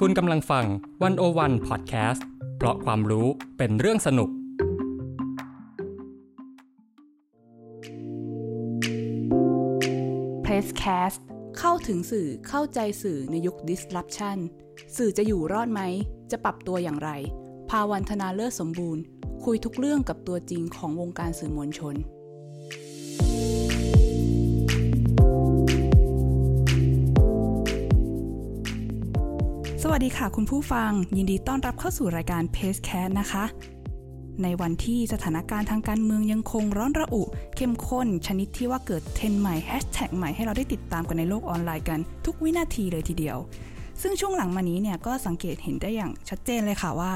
คุณกำลังฟังวันโอวันพอดแคสต์เพราะความรู้เป็นเรื่องสนุก Presscast เข้าถึงสื่อเข้าใจสื่อในยุค disruption สื่อจะอยู่รอดไหม จะปรับตัวอย่างไร ภาวันธนาเลิศสมบูรณ์ คุยทุกเรื่องกับตัวจริงของวงการสื่อมวลชน วัสดีค่ะคุณผู้ฟัง ยินดีต้อนรับเข้าสู่รายการ Pacecast นะคะ ในวันที่สถานการณ์ทางการเมืองยังคงร้อนระอุ เข้มข้น ชนิดที่ว่าเกิดเทรนใหม่แฮชแท็กใหม่ให้เราได้ติดตามกันในโลกออนไลน์กัน ทุกวินาทีเลยทีเดียว ซึ่งช่วงหลังมานี้เนี่ยก็สังเกตเห็นได้อย่างชัดเจนเลยค่ะว่า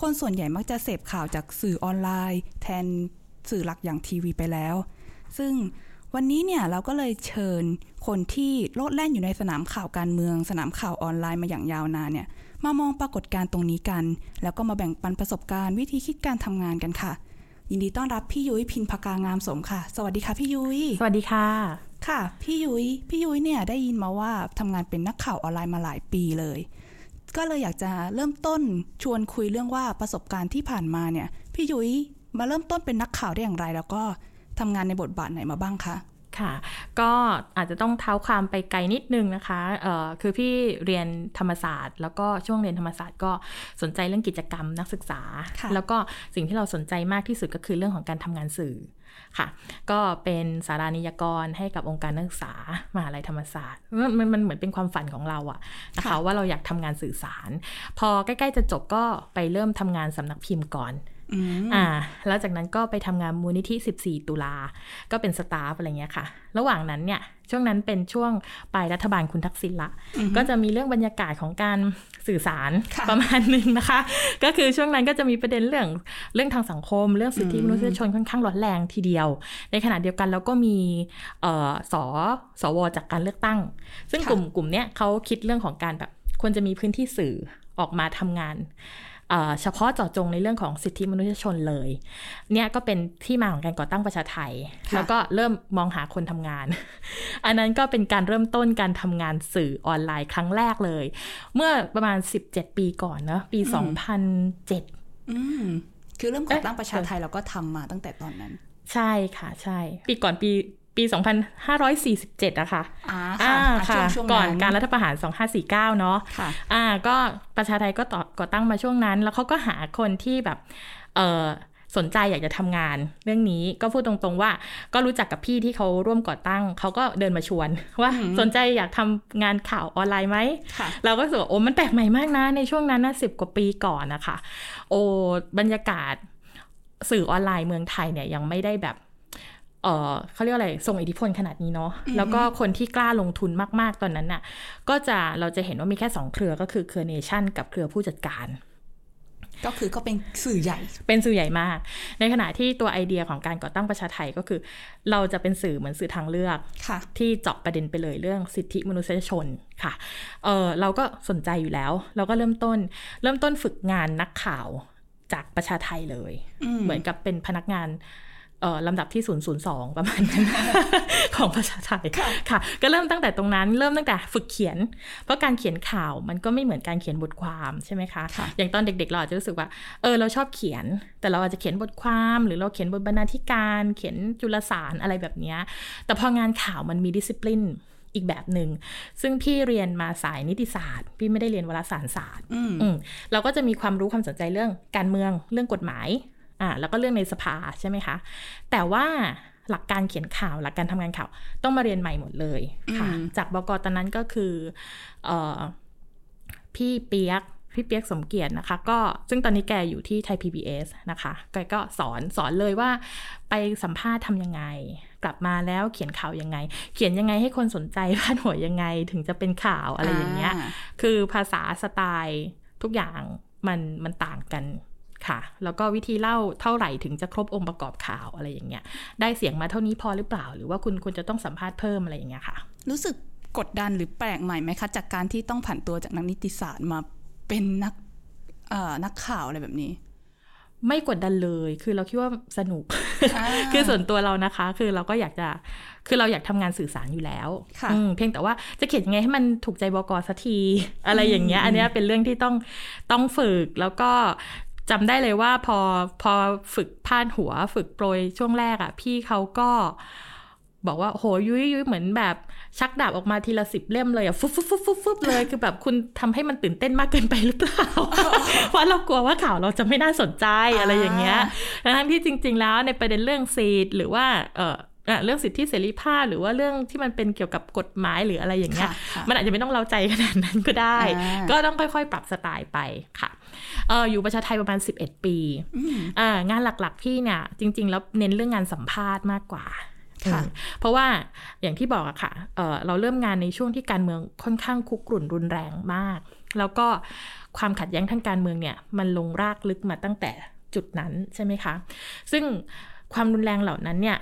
คนส่วนใหญ่มักจะเสพข่าวจากสื่อออนไลน์ แทนสื่อหลักอย่างทีวีไปแล้ว ซึ่ง วันนี้เนี่ยเราก็เลยเชิญคนที่โลดแล่นอยู่ในสนามข่าวการเมือง สนามข่าวออนไลน์มาอย่างยาวนานเนี่ยมามองปรากฏการณ์ตรงนี้กัน แล้วก็มาแบ่งปันประสบการณ์วิธีคิดการทำงานกันค่ะ ยินดีต้อนรับพี่ยุ้ยพินพกางามสมค่ะ สวัสดีค่ะพี่ยุ้ยสวัสดีค่ะค่ะ พี่ยุ้ยพี่ยุ้ยเนี่ยได้ยินมาว่าทำงานเป็นนักข่าวออนไลน์มาหลายปีเลย ก็เลยอยากจะเริ่มต้นชวนคุยเรื่องว่าประสบการณ์ที่ผ่านมาเนี่ย พี่ยุ้ยมาเริ่มต้นเป็นนักข่าวได้อย่างไร แล้วก็ ทำงานในบทบาทไหนมาบ้างคะค่ะ ก็อาจจะต้องเท้าความไปไกลนิดนึงนะคะเอ่อคือพี่เรียนธรรมศาสตร์ แล้วก็ช่วงเรียนธรรมศาสตร์ก็สนใจเรื่องกิจกรรมนักศึกษาค่ะแล้วก็สิ่งที่เราสนใจมากที่สุดก็คือเรื่องของการทำงานสื่อค่ะ ก็เป็นสารานิยกรให้กับองค์การนักศึกษามหาลัยธรรมศาสตร์มันมันมันเหมือนเป็นความฝันของเราอะนะคะว่าเราอยากทำงานสื่อสาร พอใกล้ ๆ จะจบก็ไปเริ่มทำงานสำนักพิมพ์ก่อน อืมอ่า แล้วจากนั้นก็ไปทำงานมูลนิธิ 14 ตุลา ก็เป็นสตาฟอะไรเงี้ยค่ะ ระหว่างนั้นเนี่ย ช่วงนั้นเป็นช่วงปลายรัฐบาลคุณทักษิณละ ก็จะมีเรื่องบรรยากาศของการสื่อสารค่ะประมาณหนึ่งนะคะ ก็คือช่วงนั้นก็จะมีประเด็นเรื่องเรื่องทางสังคม เรื่องสิทธิมนุษยชนค่อนข้างร้อนแรงทีเดียว ในขณะเดียวกันเราก็มีเอ่อสสวจากการเลือกตั้ง ซึ่งค่ะกลุ่มกลุ่มเนี้ยเขาคิดเรื่องของการแบบควรจะมีพื้นที่สื่อออกมาทำงาน เอ่อเฉพาะเจาะจงในเรื่องของสิทธิมนุษยชนเลย เนี่ยก็เป็นที่มาของการก่อตั้งประชาไทยค่ะแล้วก็เริ่มมองหาคนทำงาน อันนั้นก็เป็นการเริ่มต้นการทำงานสื่อออนไลน์ครั้งแรกเลย เมื่อประมาณ 17 ปีก่อนเนอะปี 2007อืมคือเริ่มก่อตั้งประชาไทยเราก็ทำมาตั้งแต่ตอนนั้น ใช่ค่ะใช่ ปีก่อนปี ปี 2547อะค่ะอ่าอ่าค่ะค่ะช่วงๆก่อนนั้นการรัฐประหาร 2549 เนาะค่ะอ่าก็ประชาไทยก็ต่อก่อตั้งมาช่วงนั้น แล้วเขาก็หาคนที่แบบเออสนใจอยากจะทำงาน เรื่องนี้ก็พูดตรงๆว่า ก็รู้จักกับพี่ที่เขาร่วมก่อตั้ง เขาก็เดินมาชวน ว่าอืมสนใจอยากทำงานข่าวออนไลน์ไหมค่ะเราก็รู้สึกว่าโอ้มันแปลกใหม่มากนะ ในช่วงนั้นนะสิบกว่าปีก่อนนะคะโอ้บรรยากาศสื่อออนไลน์เมืองไทยเนี่ยยังไม่ได้แบบ เออเขาเรียกอะไรส่งอิทธิพลขนาดนี้เนาะอือฮึแล้วก็คนที่กล้าลงทุนมาก ๆ ตอนนั้นน่ะ ก็จะเราจะเห็นว่ามีแค่สองเครือก็คือเครือเนชั่นกับเครือผู้จัดการ ก็คือก็เป็นสื่อใหญ่ เป็นสื่อใหญ่มาก ในขณะที่ตัวไอเดียของการก่อตั้งประชาไทยก็คือ เราจะเป็นสื่อเหมือนสื่อทางเลือกค่ะที่เจาะประเด็นไปเลยเรื่องสิทธิมนุษยชนค่ะเออเราก็สนใจอยู่แล้ว เราก็เริ่มต้น เริ่มต้นฝึกงานนักข่าวจากประชาไทยเลยอืมเหมือนกับเป็นพนักงานเอ่อ ลำดับที่ 002 ประมาณนั้นของประชาไทยค่ะ ก็เริ่มตั้งแต่ตรงนั้น เริ่มตั้งแต่ฝึกเขียน เพราะการเขียนข่าวมันก็ไม่เหมือนการเขียนบทความใช่ไหมคะค่ะอย่างตอนเด็กๆเราอาจจะรู้สึกว่าเออเราชอบเขียน แต่เราอาจจะเขียนบทความ หรือเราเขียนบทบรรณาธิการ เขียนจุลสารอะไรแบบเนี้ยแต่พองานข่าวมันมีดิสซิปลินอีกแบบหนึ่งซึ่งพี่เรียนมาสายนิติศาสตร์ พี่ไม่ได้เรียนวารสารศาสตร์อืมอืมเราก็จะมีความรู้ความสนใจเรื่องการเมืองเรื่องกฎหมาย อ่าแล้วก็เรื่องในสภาใช่ไหมคะ แต่ว่าหลักการเขียนข่าวหลักการทำงานข่าว ต้องมาเรียนใหม่หมดเลยค่ะอืมจากบกตอนนั้นก็คือเอ่อพี่เปียกพี่เปียกสมเกียรตินะคะ ก็ซึ่งตอนนี้แกอยู่ที่ไทย PBS นะคะแกก็สอนสอนเลยว่าไปสัมภาษณ์ทำยังไง กลับมาแล้วเขียนข่าวยังไง เขียนยังไงให้คนสนใจพาดหัวยังไงถึงจะเป็นข่าวอะไรอย่างเงี้ย คือภาษาสไตล์ทุกอย่างมันมันต่างกัน ค่ะ แล้วก็วิธีเล่าเท่าไหร่ถึงจะครบองค์ประกอบข่าวอะไรอย่างเงี้ย ได้เสียงมาเท่านี้พอหรือเปล่า หรือว่าคุณควรจะต้องสัมภาษณ์เพิ่มอะไรอย่างเงี้ยค่ะ รู้สึกกดดันหรือแปลกใหม่ไหมคะ จากการที่ต้องผันตัวจากนักนิติศาสตร์มาเป็นนักเอ่อนักข่าวอะไรแบบนี้ ไม่กดดันเลย คือเราคิดว่าสนุกอ่าคือส่วนตัวเรานะคะ คือเราก็อยากจะคือเราอยากทำงานสื่อสารอยู่แล้วค่ะอืมเพียงแต่ว่าจะเขียนยังไงให้มันถูกใจบกสักที อะไรอย่างเงี้ย อันเนี้ยเป็นเรื่องที่ต้องต้องฝึกแล้วก็ จำได้เลยว่าพอพอฝึกพาดหัวฝึกโปรยช่วงแรกอะ่ะ พี่เขาก็บอกว่าโหยุ้ยยุ้ยเหมือนแบบชักดาบออกมาทีละสิบเล่มเลยอะฟุบฟุบฟุบฟุบฟุบเลยคือแบบคุณทำให้มันตื่นเต้นมากเกินไปหรือเปล่าเพราะเรากลัวว่าข่าวเราจะไม่น่าสนใจอะไรอย่างเงี้ยทั้งที่จริง ๆ แล้วในประเด็นเรื่องสิทธิ์หรือว่าเออเอ่อเรื่องสิทธิเสรีภาพหรือว่าเรื่องที่มันเป็นเกี่ยวกับกฎหมายหรืออะไรอย่างเงี้ยค่ะค่ะมันอาจจะไม่ต้องเล้าใจขนาดนั้นก็ได้อ่าก็ต้องค่อยๆ ปรับสไตล์ไปค่ะ เอออยู่ประชาไทยประมาณ 11 ปีอืมอ่างานหลักๆพี่เนี่ย จริง ๆ แล้วเน้นเรื่องงานสัมภาษณ์มากกว่าค่ะอืมเพราะว่าอย่างที่บอกอะค่ะเออเราเริ่มงานในช่วงที่การเมืองค่อนข้างคุกรุ่นรุนแรงมาก แล้วก็ความขัดแย้งทางการเมืองเนี่ย มันลงรากลึกมาตั้งแต่จุดนั้นใช่ไหมคะ ซึ่งความรุนแรงเหล่านั้นเนี่ย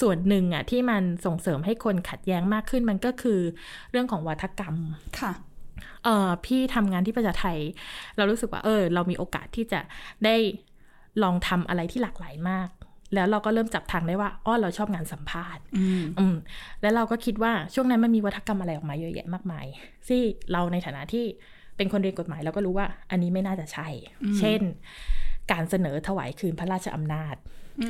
ส่วนหนึ่งอะที่มันส่งเสริมให้คนขัดแย้งมากขึ้นมันก็คือเรื่องของวัฒกรรมค่ะ เออพี่ทำงานที่ประชาไทย เรารู้สึกว่าเออ เรามีโอกาสที่จะได้ลองทำอะไรที่หลากหลายมาก แล้วเราก็เริ่มจับทางได้ว่าอ้อเราชอบงานสัมภาษณ์อืมอืมแล้วเราก็คิดว่าช่วงนั้นมันมีวัฒกรรมอะไรออกมาเยอะแยะมากมายที่เราในฐานะที่เป็นคนเรียนกฎหมายเราก็รู้ว่า อันนี้ไม่น่าจะใช่ เช่น การเสนอถวายคืนพระราชอำนาจ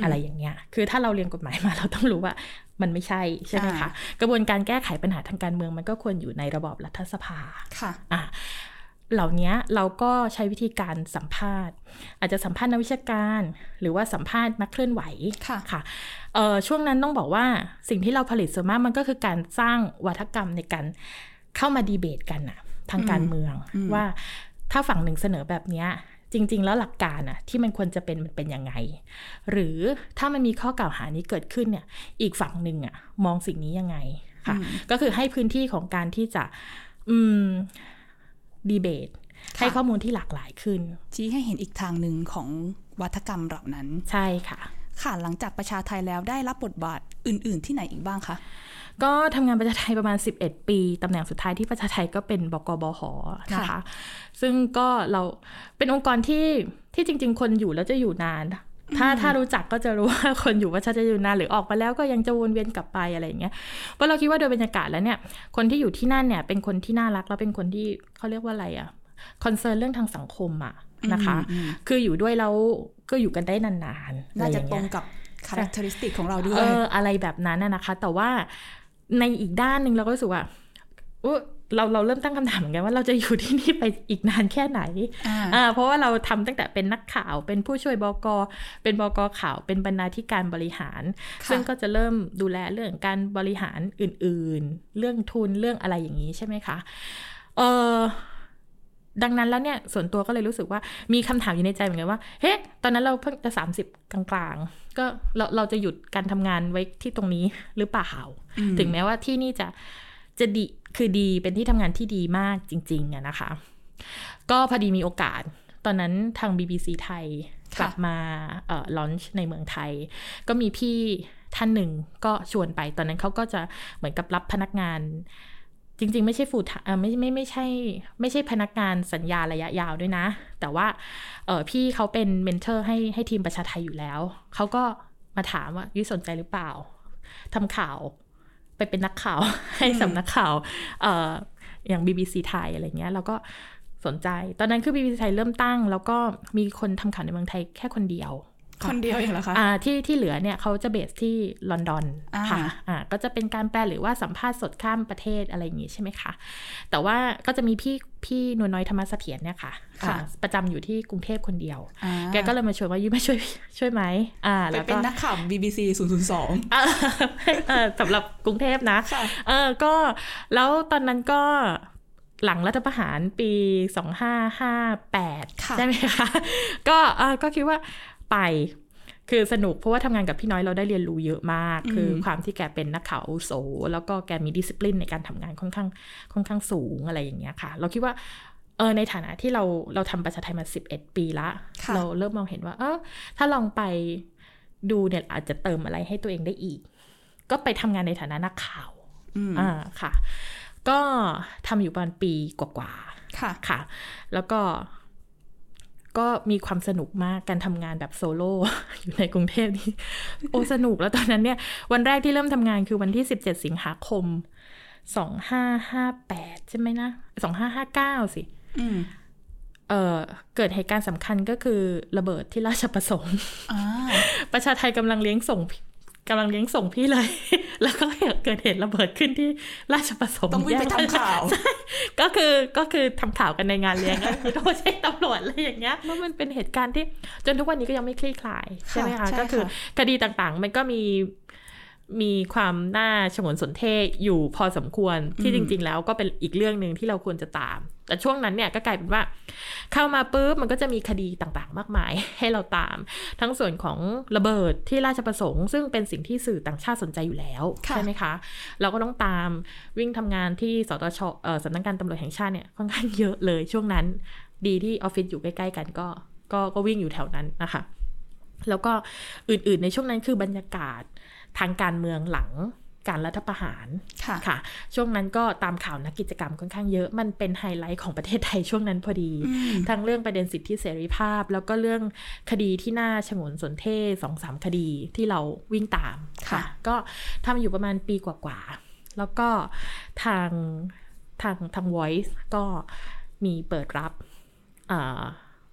อะไรอย่างเงี้ย คือถ้าเราเรียนกฎหมายมาเราต้องรู้ว่ามันไม่ใช่ใช่ไหมคะ กระบวนการแก้ไขปัญหาทางการเมืองมันก็ควรอยู่ในระบอบรัฐสภา ค่ะอะเหล่านี้เราก็ใช้วิธีการสัมภาษณ์ อาจจะสัมภาษณ์นักวิชาการ หรือว่าสัมภาษณ์นักเคลื่อนไหวค่ะค่ะเอ่อช่วงนั้นต้องบอกว่าสิ่งที่เราผลิตส่วนมากมันก็คือการสร้างวัฒกรรมในการเข้ามาดีเบตกันอะทางการเมืองอืมว่าถ้าฝั่งหนึ่งเสนอแบบเนี้ย จริง ๆ แล้วหลักการอะที่มันควรจะเป็นมันเป็นยังไง หรือถ้ามันมีข้อกล่าวหานี้เกิดขึ้นเนี่ย อีกฝั่งหนึ่งอะมองสิ่งนี้ยังไงค่ะ ก็คือให้พื้นที่ของการที่จะ อืมดีเบตค่ะให้ข้อมูลที่หลากหลายขึ้น ชี้ให้เห็นอีกทางหนึ่งของวัฒกรรมเหล่านั้น ใช่ค่ะ ค่ะหลังจากประชาไทยแล้วได้รับบทบาทอื่น ๆ ที่ไหนอีกบ้างคะก็ทำงานประชาไทยประมาณ 11 ปีตำแหน่งสุดท้ายที่ประชาไทยก็เป็นบกบหนะคะค่ะซึ่งก็เราเป็นองค์กรที่ที่จริง ๆ คนอยู่แล้วจะอยู่นาน ถ้าถ้ารู้จักก็จะรู้ว่าคนอยู่ว่าชาจะอยู่นานหรือออกมาแล้วก็ยังจะวนเวียนกลับไปอะไรอย่างเงี้ยเพราะเราคิดว่าโดยบรรยากาศแล้วเนี่ย คนที่อยู่ที่นั่นเนี่ยเป็นคนที่น่ารักแล้วเป็นคนที่เขาเรียกว่าอะไรอะคอนเซิร์นเรื่องทางสังคมอะ นะคะอืมอืมคืออยู่ด้วยแล้วก็อยู่กันได้นานๆน่าอไรอจะย่างตรเงี้งยกับคุณ a r a c t e r i s t i c ของเราด้วยเอออะไรแบบนั้นน่ะนะคะ แต่ว่าในอีกด้านหนึ่งเราก็รู้สึกว่าอุ๊ยเราเราเริ่มตั้งคำถามเหมือนกันว่าเราจะอยู่ที่นี่ไปอีกนานแค่ไหนอ่าอ่าเพราะว่าเราทำตั้งแต่เป็นนักข่าว เป็นผู้ช่วยบก เป็นบกข่าว เป็นบรรณาธิการบริหารค่ะซึ่งก็จะเริ่มดูแลเรื่องการบริหารอื่น ๆ เรื่องทุนเรื่องอะไรอย่างนี้ใช่ไหมคะ เออ ดังนั้นแล้วเนี่ยส่วนตัวก็เลยรู้สึกว่ามีคำถามอยู่ในใจเหมือนกันว่าเฮ้ตอนนั้นเราเพิ่งจะสามสิบกลางๆ ก็เราเราจะหยุดการทำงานไว้ที่ตรงนี้หรือเปล่าอืมถึงแม้ว่าที่นี่จะจะดีคือดีเป็นที่ทำงานที่ดีมากจริงๆอะนะคะ ก็พอดีมีโอกาส ตอนนั้นทาง BBC ไทยค่ะกลับมาเอ่อลอนช์ในเมืองไทย ก็มีพี่ท่านหนึ่งก็ชวนไปตอนนั้นเขาก็จะเหมือนกับรับพนักงาน จริง ๆ ไม่ใช่ฟูลเอ่อไม่ไม่ไม่ใช่ ไม่ใช่พนักงานสัญญาระยะยาวด้วยนะ แต่ว่าเออพี่เขาเป็นเมนเทอร์ให้ให้ทีมประชาไทยอยู่แล้ว เขาก็มาถามว่ายุ้ยสนใจหรือเปล่าทำข่าวไปเป็นนักข่าวให้สำนักข่าวเอ่ออย่าง BBC ไทยอะไรเงี้ยเราก็สนใจ ตอนนั้นคือ BBC ไทยเริ่มตั้ง แล้วก็มีคนทำข่าวในเมืองไทยแค่คนเดียว คนเดียวเองเหรอคะอ่าที่ที่เหลือเนี่ยเขาจะเบสที่ลอนดอนอ่าค่ะอ่าก็จะเป็นการแปลหรือว่าสัมภาษณ์สดข้ามประเทศอะไรอย่างงี้ใช่ไหมคะแต่ว่าก็จะมีพี่พี่นวลน้อยธรรมเสถียรเนี่ยค่ะค่ะอ่าประจำอยู่ที่กรุงเทพคนเดียวอ่าแกก็เลยมาชวนว่ายุ้ยมาช่วยช่วยไหมอ่าไปแล้วเป็ก็นนักข่าว BBC 002เออเออสำหรับกรุงเทพนะค่ะเออก็แล้วตอนนั้นก็หลังรัฐประหารปี 2558ค่ะใช่ไหมคะ ก็เออก็คิดว่า ไป คือสนุกเพราะว่าทำงานกับพี่น้อยเราได้เรียนรู้เยอะมาก คือความที่แกเป็นนักข่าวอาวุโส แล้วก็แกมีดิสซิปลินในการทำงานค่อนข้างค่อนข้างสูงอะไรอย่างเงี้ยค่ะ เราคิดว่าเออในฐานะที่เราเราทำประชาไทยมา11ปีละค่ะเราเริ่มมองเห็นว่า เออถ้าลองไปดูเนี่ยอาจจะเติมอะไรให้ตัวเองได้อีก ก็ไปทำงานในฐานะนักข่าวอืมอ่าค่ะ ก็ทำอยู่ประมาณปีกว่าค่ะๆค่ะ แล้วก็ ก็มีความสนุกมากการทำงานแบบโซโล่อยู่ในกรุงเทพนี่โอ้สนุกแล้วตอนนั้นเนี่ย วันแรกที่เริ่มทำงานคือวันที่ 17 สิงหาคม 2558 ใช่ไหมนะ 2559 สิอืมเออเกิดเหตุการณ์สำคัญก็คือระเบิดที่ราชประสงค์อ่าประชาไทยกำลังเลี้ยงส่ง กำลังเลี้ยงส่งพี่เลย แล้วก็เกิดเหตุระเบิดขึ้นที่ราชประสงค์ต้องวิ่งไปทำข่าวใช่ก็คือก็คือทำข่าวกันในงานเลี้ยงก็คือโทรแจ้งตำรวจอะไรอย่างเงี้ยแล้วมันเป็นเหตุการณ์ที่จนทุกวันนี้ก็ยังไม่คลี่คลายใช่ไหมค่ะคะใช่ก็คือค่ะคดีต่างๆ มันก็มี มีความน่าฉงนสนเทอยู่พอสมควรที่จริง ๆ แล้วก็เป็นอีกเรื่องหนึ่งที่เราควรจะตาม แต่ช่วงนั้นเนี่ยก็กลายเป็นว่า เข้ามาปุ๊บมันก็จะมีคดีต่างๆ มากมายให้เราตาม ทั้งส่วนของระเบิดที่ราชประสงค์ ซึ่งเป็นสิ่งที่สื่อต่างชาติสนใจอยู่แล้วค่ะใช่ไหมคะ เราก็ต้องตามวิ่งทำงานที่สตชเอ่อสำนักงานตำรวจแห่งชาติเนี่ยค่อนข้างเยอะเลยช่วงนั้น ดีที่ออฟฟิศอยู่ใกล้ๆกันก็ก็ก็วิ่งอยู่แถวนั้นนะคะแล้วก็อื่นๆในช่วงนั้นคือบรรยากาศ ทางการเมืองหลังการรัฐประหารค่ะค่ะช่วงนั้นก็ตามข่าวนักกิจกรรมค่อนข้างเยอะมันเป็นไฮไลท์ของประเทศไทยช่วงนั้นพอดีอืมทั้งเรื่องประเด็นสิทธิเสรีภาพ แล้วก็เรื่องคดีที่น่าฉงนสนเท่สองสามคดีที่เราวิ่งตามค่ะก็ทำอยู่ประมาณปีกว่าๆแล้วก็ทางทางทาง Voice ก็มีเปิดรับอ่า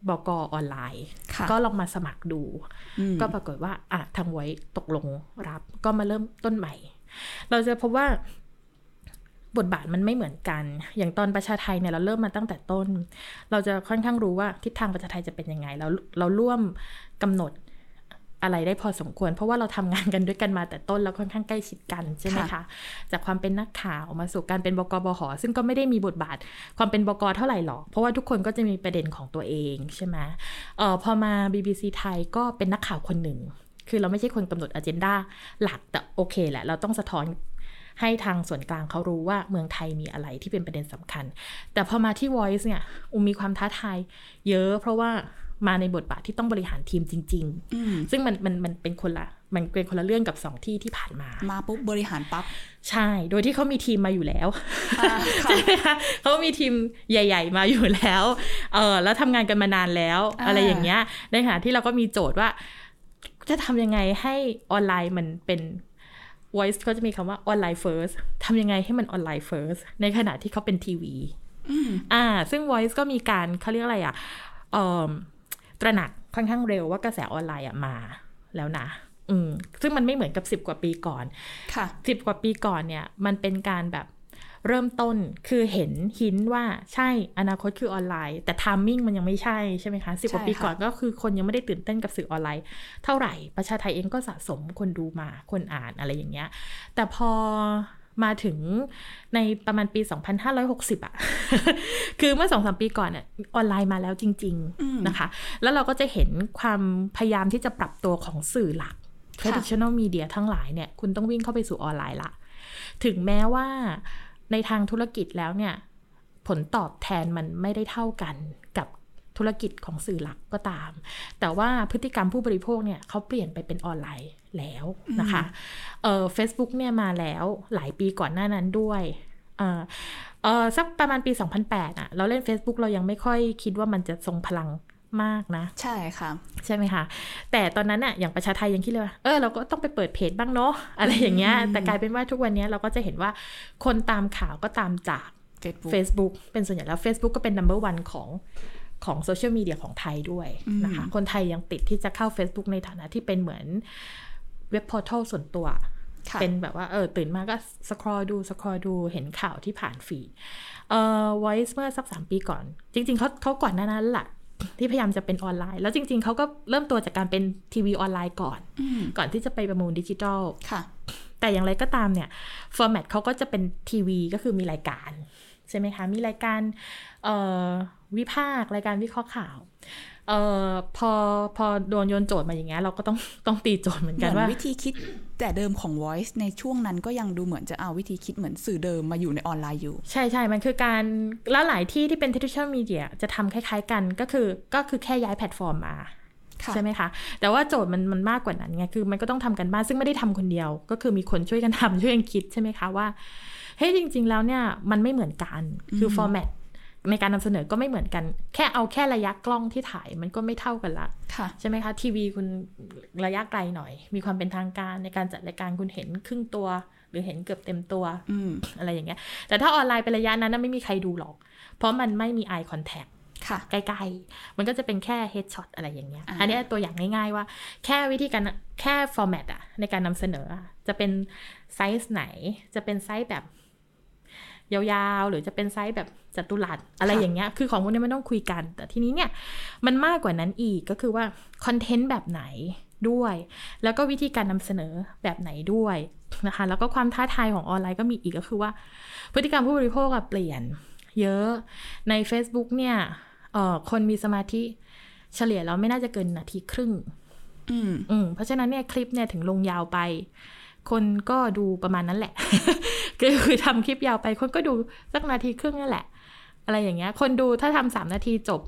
บกออนไลน์ค่ะก็ลองมาสมัครดูอืมก็ปรากฏว่าอะทางไว้ตกลงรับ ก็มาเริ่มต้นใหม่ เราจะพบว่าบทบาทมันไม่เหมือนกัน อย่างตอนประชาไทยเนี่ยเราเริ่มมาตั้งแต่ต้น เราจะค่อนข้างรู้ว่าทิศทางประชาไทยจะเป็นยังไง เราเราร่วมกำหนด อะไรได้พอสมควร เพราะว่าเราทำงานกันด้วยกันมาแต่ต้นแล้วค่อนข้างใกล้ชิดกันใช่ไหมคะ จากความเป็นนักข่าวมาสู่การเป็นบกบหซึ่งก็ไม่ได้มีบทบาทความเป็นบกเท่าไหร่หรอก เพราะว่าทุกคนก็จะมีประเด็นของตัวเองใช่ไหมเออพอมา BBC ไทยก็เป็นนักข่าวคนหนึ่ง คือเราไม่ใช่คนกำหนดอ g e n d a หลักแต่โอเคแหละ เราต้องสะท้อนให้ทางส่วนกลางเขารู้ว่าเมืองไทยมีอะไรที่เป็นประเด็นสำคัญ แต่พอมาที่ Voice เนี่ย อุมมีความท้าทายเยอะเพราะว่า มาในบทบาทที่ต้องบริหารทีมจริงอืมๆซึ่งมันมันมันเป็นคนละ มันเป็นคนละเรื่องกับสองที่ที่ผ่านมา มาปุ๊บบริหารปั๊บ ใช่ โดยที่เขามีทีมมาอยู่แล้วอ่าค่ะใช่ไหมคะเขามีทีมใหญ่ ๆ มาอยู่แล้ว เออแล้วทำงานกันมานานแล้วอ่าอะไรอย่างเงี้ย ในขณะที่เราก็มีโจทย์ว่า จะทำยังไงให้ออนไลน์มันเป็น voice เขาจะมีคำว่าออนไลน์ first ทำยังไงให้มันออนไลน์ first ในขณะที่เขาเป็นทีวีอืมอ่า ซึ่ง voice ก็มีการเขาเรียกอะไรอะเอ่อ ตระหนักค่อนข้างเร็วว่ากระแสออนไลน์อะมาแล้วนะอืมซึ่งมันไม่เหมือนกับสิบกว่าปีก่อน ค่ะสิบกว่าปีก่อนเนี่ย มันเป็นการแบบเริ่มต้นคือเห็นหินว่าใช่อนาคตคือออนไลน์ แต่ทามมิ่งมันยังไม่ใช่ใช่ไหมคะสิบกว่าใช่ปีค่ะก่อนก็คือคนยังไม่ได้ตื่นเต้นกับสื่อออนไลน์ เท่าไหร่ประชาไทยเองก็สะสมคนดูมาคนอ่านอะไรอย่างเงี้ย แต่พอ มาถึงในประมาณปี 2560อะคือเมื่อสองสามปีก่อนเนี่ยออนไลน์มาแล้วจริงอืมๆนะคะ แล้วเราก็จะเห็นความพยายามที่จะปรับตัวของสื่อหลักค่ะ traditional media ทั้งหลายเนี่ย คุณต้องวิ่งเข้าไปสู่ออนไลน์ละ ถึงแม้ว่าในทางธุรกิจแล้วเนี่ย ผลตอบแทนมันไม่ได้เท่ากันกับ ธุรกิจของสื่อหลักก็ตาม แต่ว่าพฤติกรรมผู้บริโภคเนี่ยเขาเปลี่ยนไปเป็นออนไลน์แล้วนะคะเออ Facebook เนี่ยมาแล้วหลายปีก่อนหน้านั้นด้วยเออเออสักประมาณปี 2008อะเราเล่น Facebook เรายังไม่ค่อยคิดว่ามันจะทรงพลังมากนะ ใช่ค่ะ ใช่ไหมคะ แต่ตอนนั้นอะอย่างประชาไทยยังคิดเลยว่าเออเราก็ต้องไปเปิดเพจบ้างเนาะอะไรอย่างเงี้ยแต่กลายเป็นว่าทุกวันนี้เราก็จะเห็นว่าคนตามข่าวก็ตามจาก Facebook Facebook เป็นส่วนใหญ่แล้ว Facebook ก็เป็น number one ของ ของโซเชียลมีเดียของไทยด้วยนะคะ คนไทยยังติดที่จะเข้า Facebook ในฐานะที่เป็นเหมือนเว็บพอร์ทัลส่วนตัวค่ะเป็นแบบว่าเออตื่นมาก็สครอดูสครอดูเห็นข่าวที่ผ่านฟีดเอ่อ Voice เมื่อสักสามปีก่อน จริง ๆเขาเขาก่อนหน้านั้นแหละที่พยายามจะเป็นออนไลน์ แล้วจริง ๆ เขาก็เริ่มตัวจากการเป็นทีวีออนไลน์ก่อนอืมก่อนที่จะไปประมูลดิจิทัลค่ะ แต่อย่างไรก็ตามเนี่ยฟอร์แมตเขาก็จะเป็นทีวีก็คือมีรายการ ใช่ไหมคะ มีรายการเอ่อ วิพากษ์รายการวิเคราะห์ข่าวเอ่อพอพอโดนโยนโจทย์มาอย่างเงี้ยเราก็ต้องต้องตีโจทย์เหมือนเหกันมือนว่า วิธีคิดแต่เดิมของ Voice ในช่วงนั้นก็ยังดูเหมือนจะเอาวิธีคิดเหมือนสื่อเดิมมาอยู่ในออนไลน์อยู่ ใช่ใช่มันคือการแล้วหลายที่ที่เป็น traditional media จะทำคล้ายๆกันก็คือก็คือแค่ย้ายแพลตฟอร์มมาค่ะใช่ไหมคะ แต่ว่าโจทย์มันมันมากกว่านั้นไง คือมันก็ต้องทำการบ้าน ซึ่งไม่ได้ทำคนเดียว ก็คือมีคนช่วยกันทำช่วยกันคิดใช่ไหมคะว่า เฮ้ยจริง ๆ แล้วเนี่ยมันไม่เหมือนกัน คือ format ในการนำเสนอก็ไม่เหมือนกัน แค่เอาแค่ระยะกล้องที่ถ่ายมันก็ไม่เท่ากันละค่ะใช่ไหมคะทีวีคุณระยะไกลหน่อย มีความเป็นทางการในการจัดรายการคุณเห็นครึ่งตัว หรือเห็นเกือบเต็มตัวอืมอะไรอย่างเงี้ย แต่ถ้าออนไลน์เป็นระยะนั้นนะไม่มีใครดูหรอก เพราะมันไม่มี eye contact ค่ะใกล้ๆ มันก็จะเป็นแค่ headshot อะไรอย่างเงี้ยอ่าอันนี้ตัวอย่างง่ายๆว่า แค่วิธีการแค่ format อะในการนำเสนออะจะเป็นไซส์ไหน จะเป็นไซส์แบบ ยาวๆ หรือจะเป็นไซส์แบบจัตุรัสอะไรอย่างเงี้ย คือของพวกนี้ไม่ต้องคุยกัน แต่ทีนี้เนี่ยมันมากกว่านั้นอีกก็คือว่า content แบบไหนด้วย แล้วก็วิธีการนำเสนอแบบไหนด้วยนะคะ แล้วก็ความท้าทายของออนไลน์ก็มีอีกก็คือว่า พฤติกรรมผู้บริโภคอะเปลี่ยนเยอะ ใน Facebook เนี่ยเอ่อคนมีสมาธิเฉลี่ยแล้วไม่น่าจะเกินนาทีครึ่ง อืมอืมเพราะฉะนั้นเนี่ยคลิปเนี่ยถึงลงยาวไป คนก็ดูประมาณนั้นแหละ ก็คือทำคลิปยาวไป คนก็ดูสักนาทีครึ่งนั่นแหละ อะไรอย่างเงี้ย คนดูถ้าทำสามนาทีจบ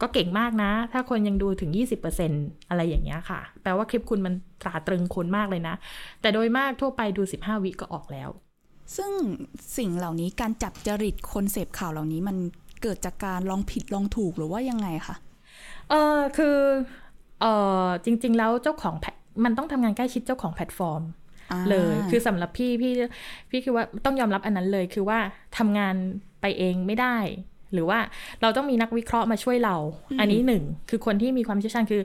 ก็เก่งมากนะ ถ้าคนยังดูถึง 20%อะไรอย่างเงี้ยค่ะ แปลว่าคลิปคุณมันตราตรึงคนมากเลยนะ แต่โดยมากทั่วไปดู 15 วิก็ออกแล้ว ซึ่งสิ่งเหล่านี้การจับจริตคนเสพข่าวเหล่านี้มันเกิดจากการลองผิดลองถูกหรือว่ายังไงคะเออคือเออจริง ๆ แล้วเจ้าของแพลตมันต้องทำงานใกล้ชิดเจ้าของแพลตฟอร์มอ่า เลย คือสำหรับพี่พี่พี่คือว่าต้องยอมรับอันนั้นเลย คือว่าทำงานไปเองไม่ได้ หรือว่าเราต้องมีนักวิเคราะห์มาช่วยเรา อันนี้หนึ่งคือคนที่มีความเชี่ยวชาญคือ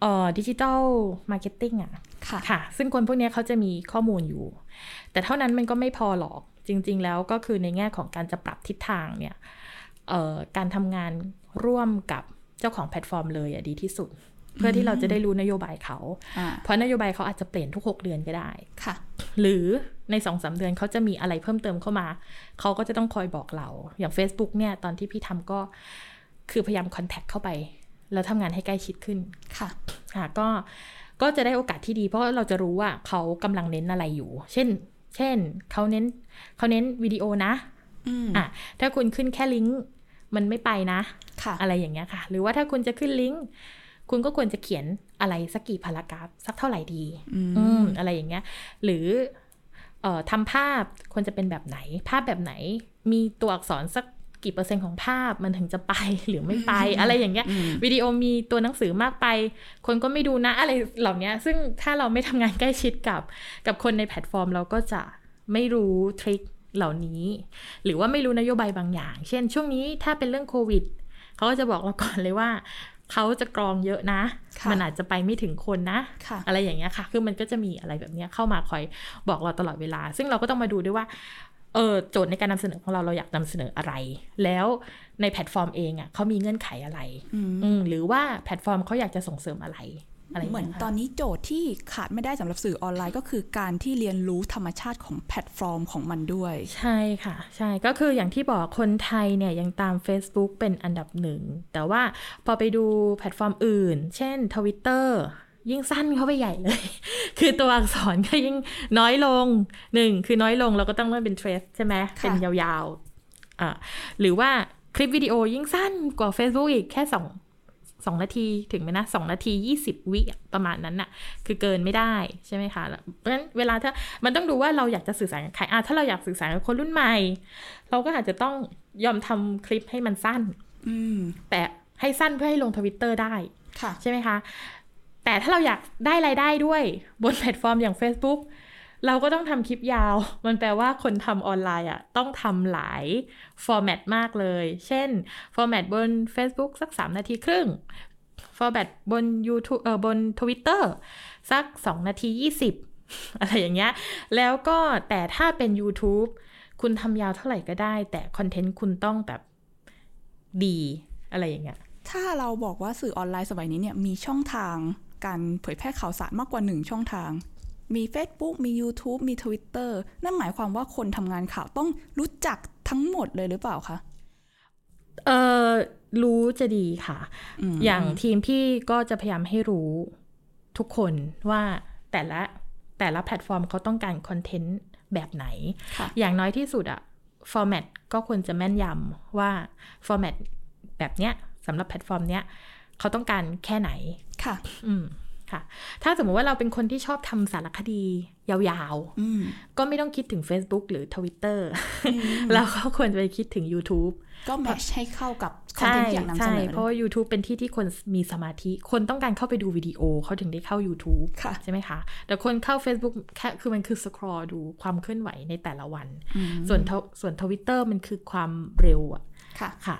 เอ่อ digital marketing อะค่ะค่ะ ซึ่งคนพวกเนี้ยเขาจะมีข้อมูลอยู่ แต่เท่านั้นมันก็ไม่พอหรอกจริง ๆ แล้วก็คือในแง่ของการจะปรับทิศทางเนี่ยเอ่อการทำงานร่วมกับเจ้าของแพลตฟอร์มเลยอะดีที่สุด เพื่อที่เราจะได้รู้นโยบายเขาอ่าเพราะนโยบายเขาอาจจะเปลี่ยนทุก 6 เดือนก็ได้ค่ะ หรือใน2อสเดือนเขาจะมีอะไรเพิ่มเติมเข้ามา เขาก็จะต้องคอยบอกเรา อย่าง Facebook เนี่ยตอนที่พี่ทำก็คือพยายามคอนแทคเข้าไป แล้วทำงานให้ใกล้ชิดขึ้นค่ะค่ะก็ก็จะได้โอกาสที่ดีเพราะเราจะรู้ว่าเขากำลังเน้นอะไรอยู่ เช่น เช่นเขาเน้นเขาเน้นวิดีโอนะอืมอะถ้าคุณขึ้นแค่ลิงก์มันไม่ไปนะค่ะอะไรอย่างเงี้ยค่ะ หรือว่าถ้าคุณจะขึ้นลิงก์ คุณก็ควรจะเขียนอะไรสักกี่พารากราฟสักเท่าไหร่ดี อืมอืมอะไรอย่างเงี้ย หรือเอ่อทำภาพควรจะเป็นแบบไหน ภาพแบบไหน มีตัวอักษรสักกี่เปอร์เซ็นต์ของภาพมันถึงจะไปหรือไม่ไป อะไรอย่างเงี้ยอืมวิดีโอมีตัวหนังสือมากไป คนก็ไม่ดูนะอะไรเหล่านี้ซึ่งถ้าเราไม่ทำงานใกล้ชิดกับ กับคนในแพลตฟอร์มเราก็จะไม่รู้ทริคเหล่านี้ หรือว่าไม่รู้นโยบายบางอย่าง เช่น ช่วงนี้ถ้าเป็นเรื่องโควิดเขาก็จะบอกเราก่อนเลยว่า เขาจะกรองเยอะนะค่ะมันอาจจะไปไม่ถึงคนนะค่ะอะไรอย่างเงี้ยค่ะ คือมันก็จะมีอะไรแบบเนี้ยเข้ามาคอยบอกเราตลอดเวลา ซึ่งเราก็ต้องมาดูด้วยว่าเออโจทย์ในการนำเสนอของเราเราอยากนำเสนออะไร แล้วในแพลตฟอร์มเองอะเขามีเงื่อนไขอะไร อืมอืมหรือว่าแพลตฟอร์มเขาอยากจะส่งเสริมอะไร อะไรอย่างงี้ค่ะ เหมือนตอนนี้โจทย์ที่ขาดไม่ได้สำหรับสื่อออนไลน์ ก็คือการที่เรียนรู้ธรรมชาติของแพลตฟอร์มของมันด้วย ใช่ค่ะ ใช่ก็คืออย่างที่บอกคนไทยเนี่ยยังตาม Facebook เป็นอันดับหนึ่ง แต่ว่าพอไปดูแพลตฟอร์มอื่น เช่น Twitter ยิ่งสั้นเข้าไปใหญ่เลย คือตัวอักษรก็ยิ่งน้อยลงหนึ่งคือน้อยลงเราก็ต้องเริ่มเป็นเทรสใช่ไหมค่ะเป็นยาวๆอะหรือว่าคลิปวิดีโอยิ่งสั้นกว่า Facebook อีกแค่สอง สองนาทีถึงไหมนะสองนาทียี่สิบวิอะประมาณนั้นน่ะ คือเกินไม่ได้ใช่ไหมคะแล้วเพราะฉะนั้นเวลาถ้ามันต้องดูว่าเราอยากจะสื่อสารกับใครอะถ้าเราอยากสื่อสารกับคนรุ่นใหม่ เราก็อาจจะต้องยอมทำคลิปให้มันสั้น อืมแต่ให้สั้นเพื่อให้ลงทวิตเตอร์ได้ค่ะใช่ไหมคะแต่ถ้าเราอยากได้รายได้ด้วยบนแพลตฟอร์มอย่าง Facebook เราก็ต้องทำคลิปยาว มันแปลว่าคนทำออนไลน์อะต้องทำหลาย format มากเลย เช่น format บน Facebook สัก 3 นาทีครึ่ง ฟอร์แมตบน YouTube เอ่อบน Twitter สัก 2 นาที 20 อะไรอย่างเงี้ย แล้วก็แต่ถ้าเป็น YouTube คุณทำยาวเท่าไหร่ก็ได้ แต่คอนเทนต์คุณต้องแบบดีอะไรอย่างเงี้ย ถ้าเราบอกว่าสื่อออนไลน์สมัยนี้เนี่ยมีช่องทางการเผยแพร่ข่าวสารมากกว่าหนึ่งช่องทาง มี Facebook มี YouTube มี Twitter นั่นหมายความว่าคนทำงานข่าวต้องรู้จักทั้งหมดเลยหรือเปล่าคะเออรู้จะดีค่ะอืมอย่างทีมพี่ก็จะพยายามให้รู้ทุกคนว่าแต่ละแต่ละแพลตฟอร์มเขาต้องการคอนเทนต์แบบไหนค่ะอย่างน้อยที่สุดอะ format ก็ควรจะแม่นยำว่า format แบบเนี้ยสำหรับแพลตฟอร์มเนี้ยเขาต้องการแค่ไหน ค่ะ อืม ค่ะ ถ้าสมมติว่าเราเป็นคนที่ชอบทำสารคดียาวๆ ก็ไม่ต้องคิดถึง Facebook หรือ Twitter แล้วก็ควรจะไปคิดถึง YouTube ก็แมชให้เข้ากับคอนเทนต์ที่อยากนำเสนอเพราะว่า YouTube เป็นที่ที่คนมีสมาธิ คนต้องการเข้าไปดูวิดีโอเขาถึงได้เข้า YouTube ใช่ไหมคะ แต่คนเข้า Facebook แค่คือมันคือสครอดูความเคลื่อนไหวในแต่ละวัน ส่วนส่วนทวิตเตอร์มันคือความเร็วอะค่ะค่ะ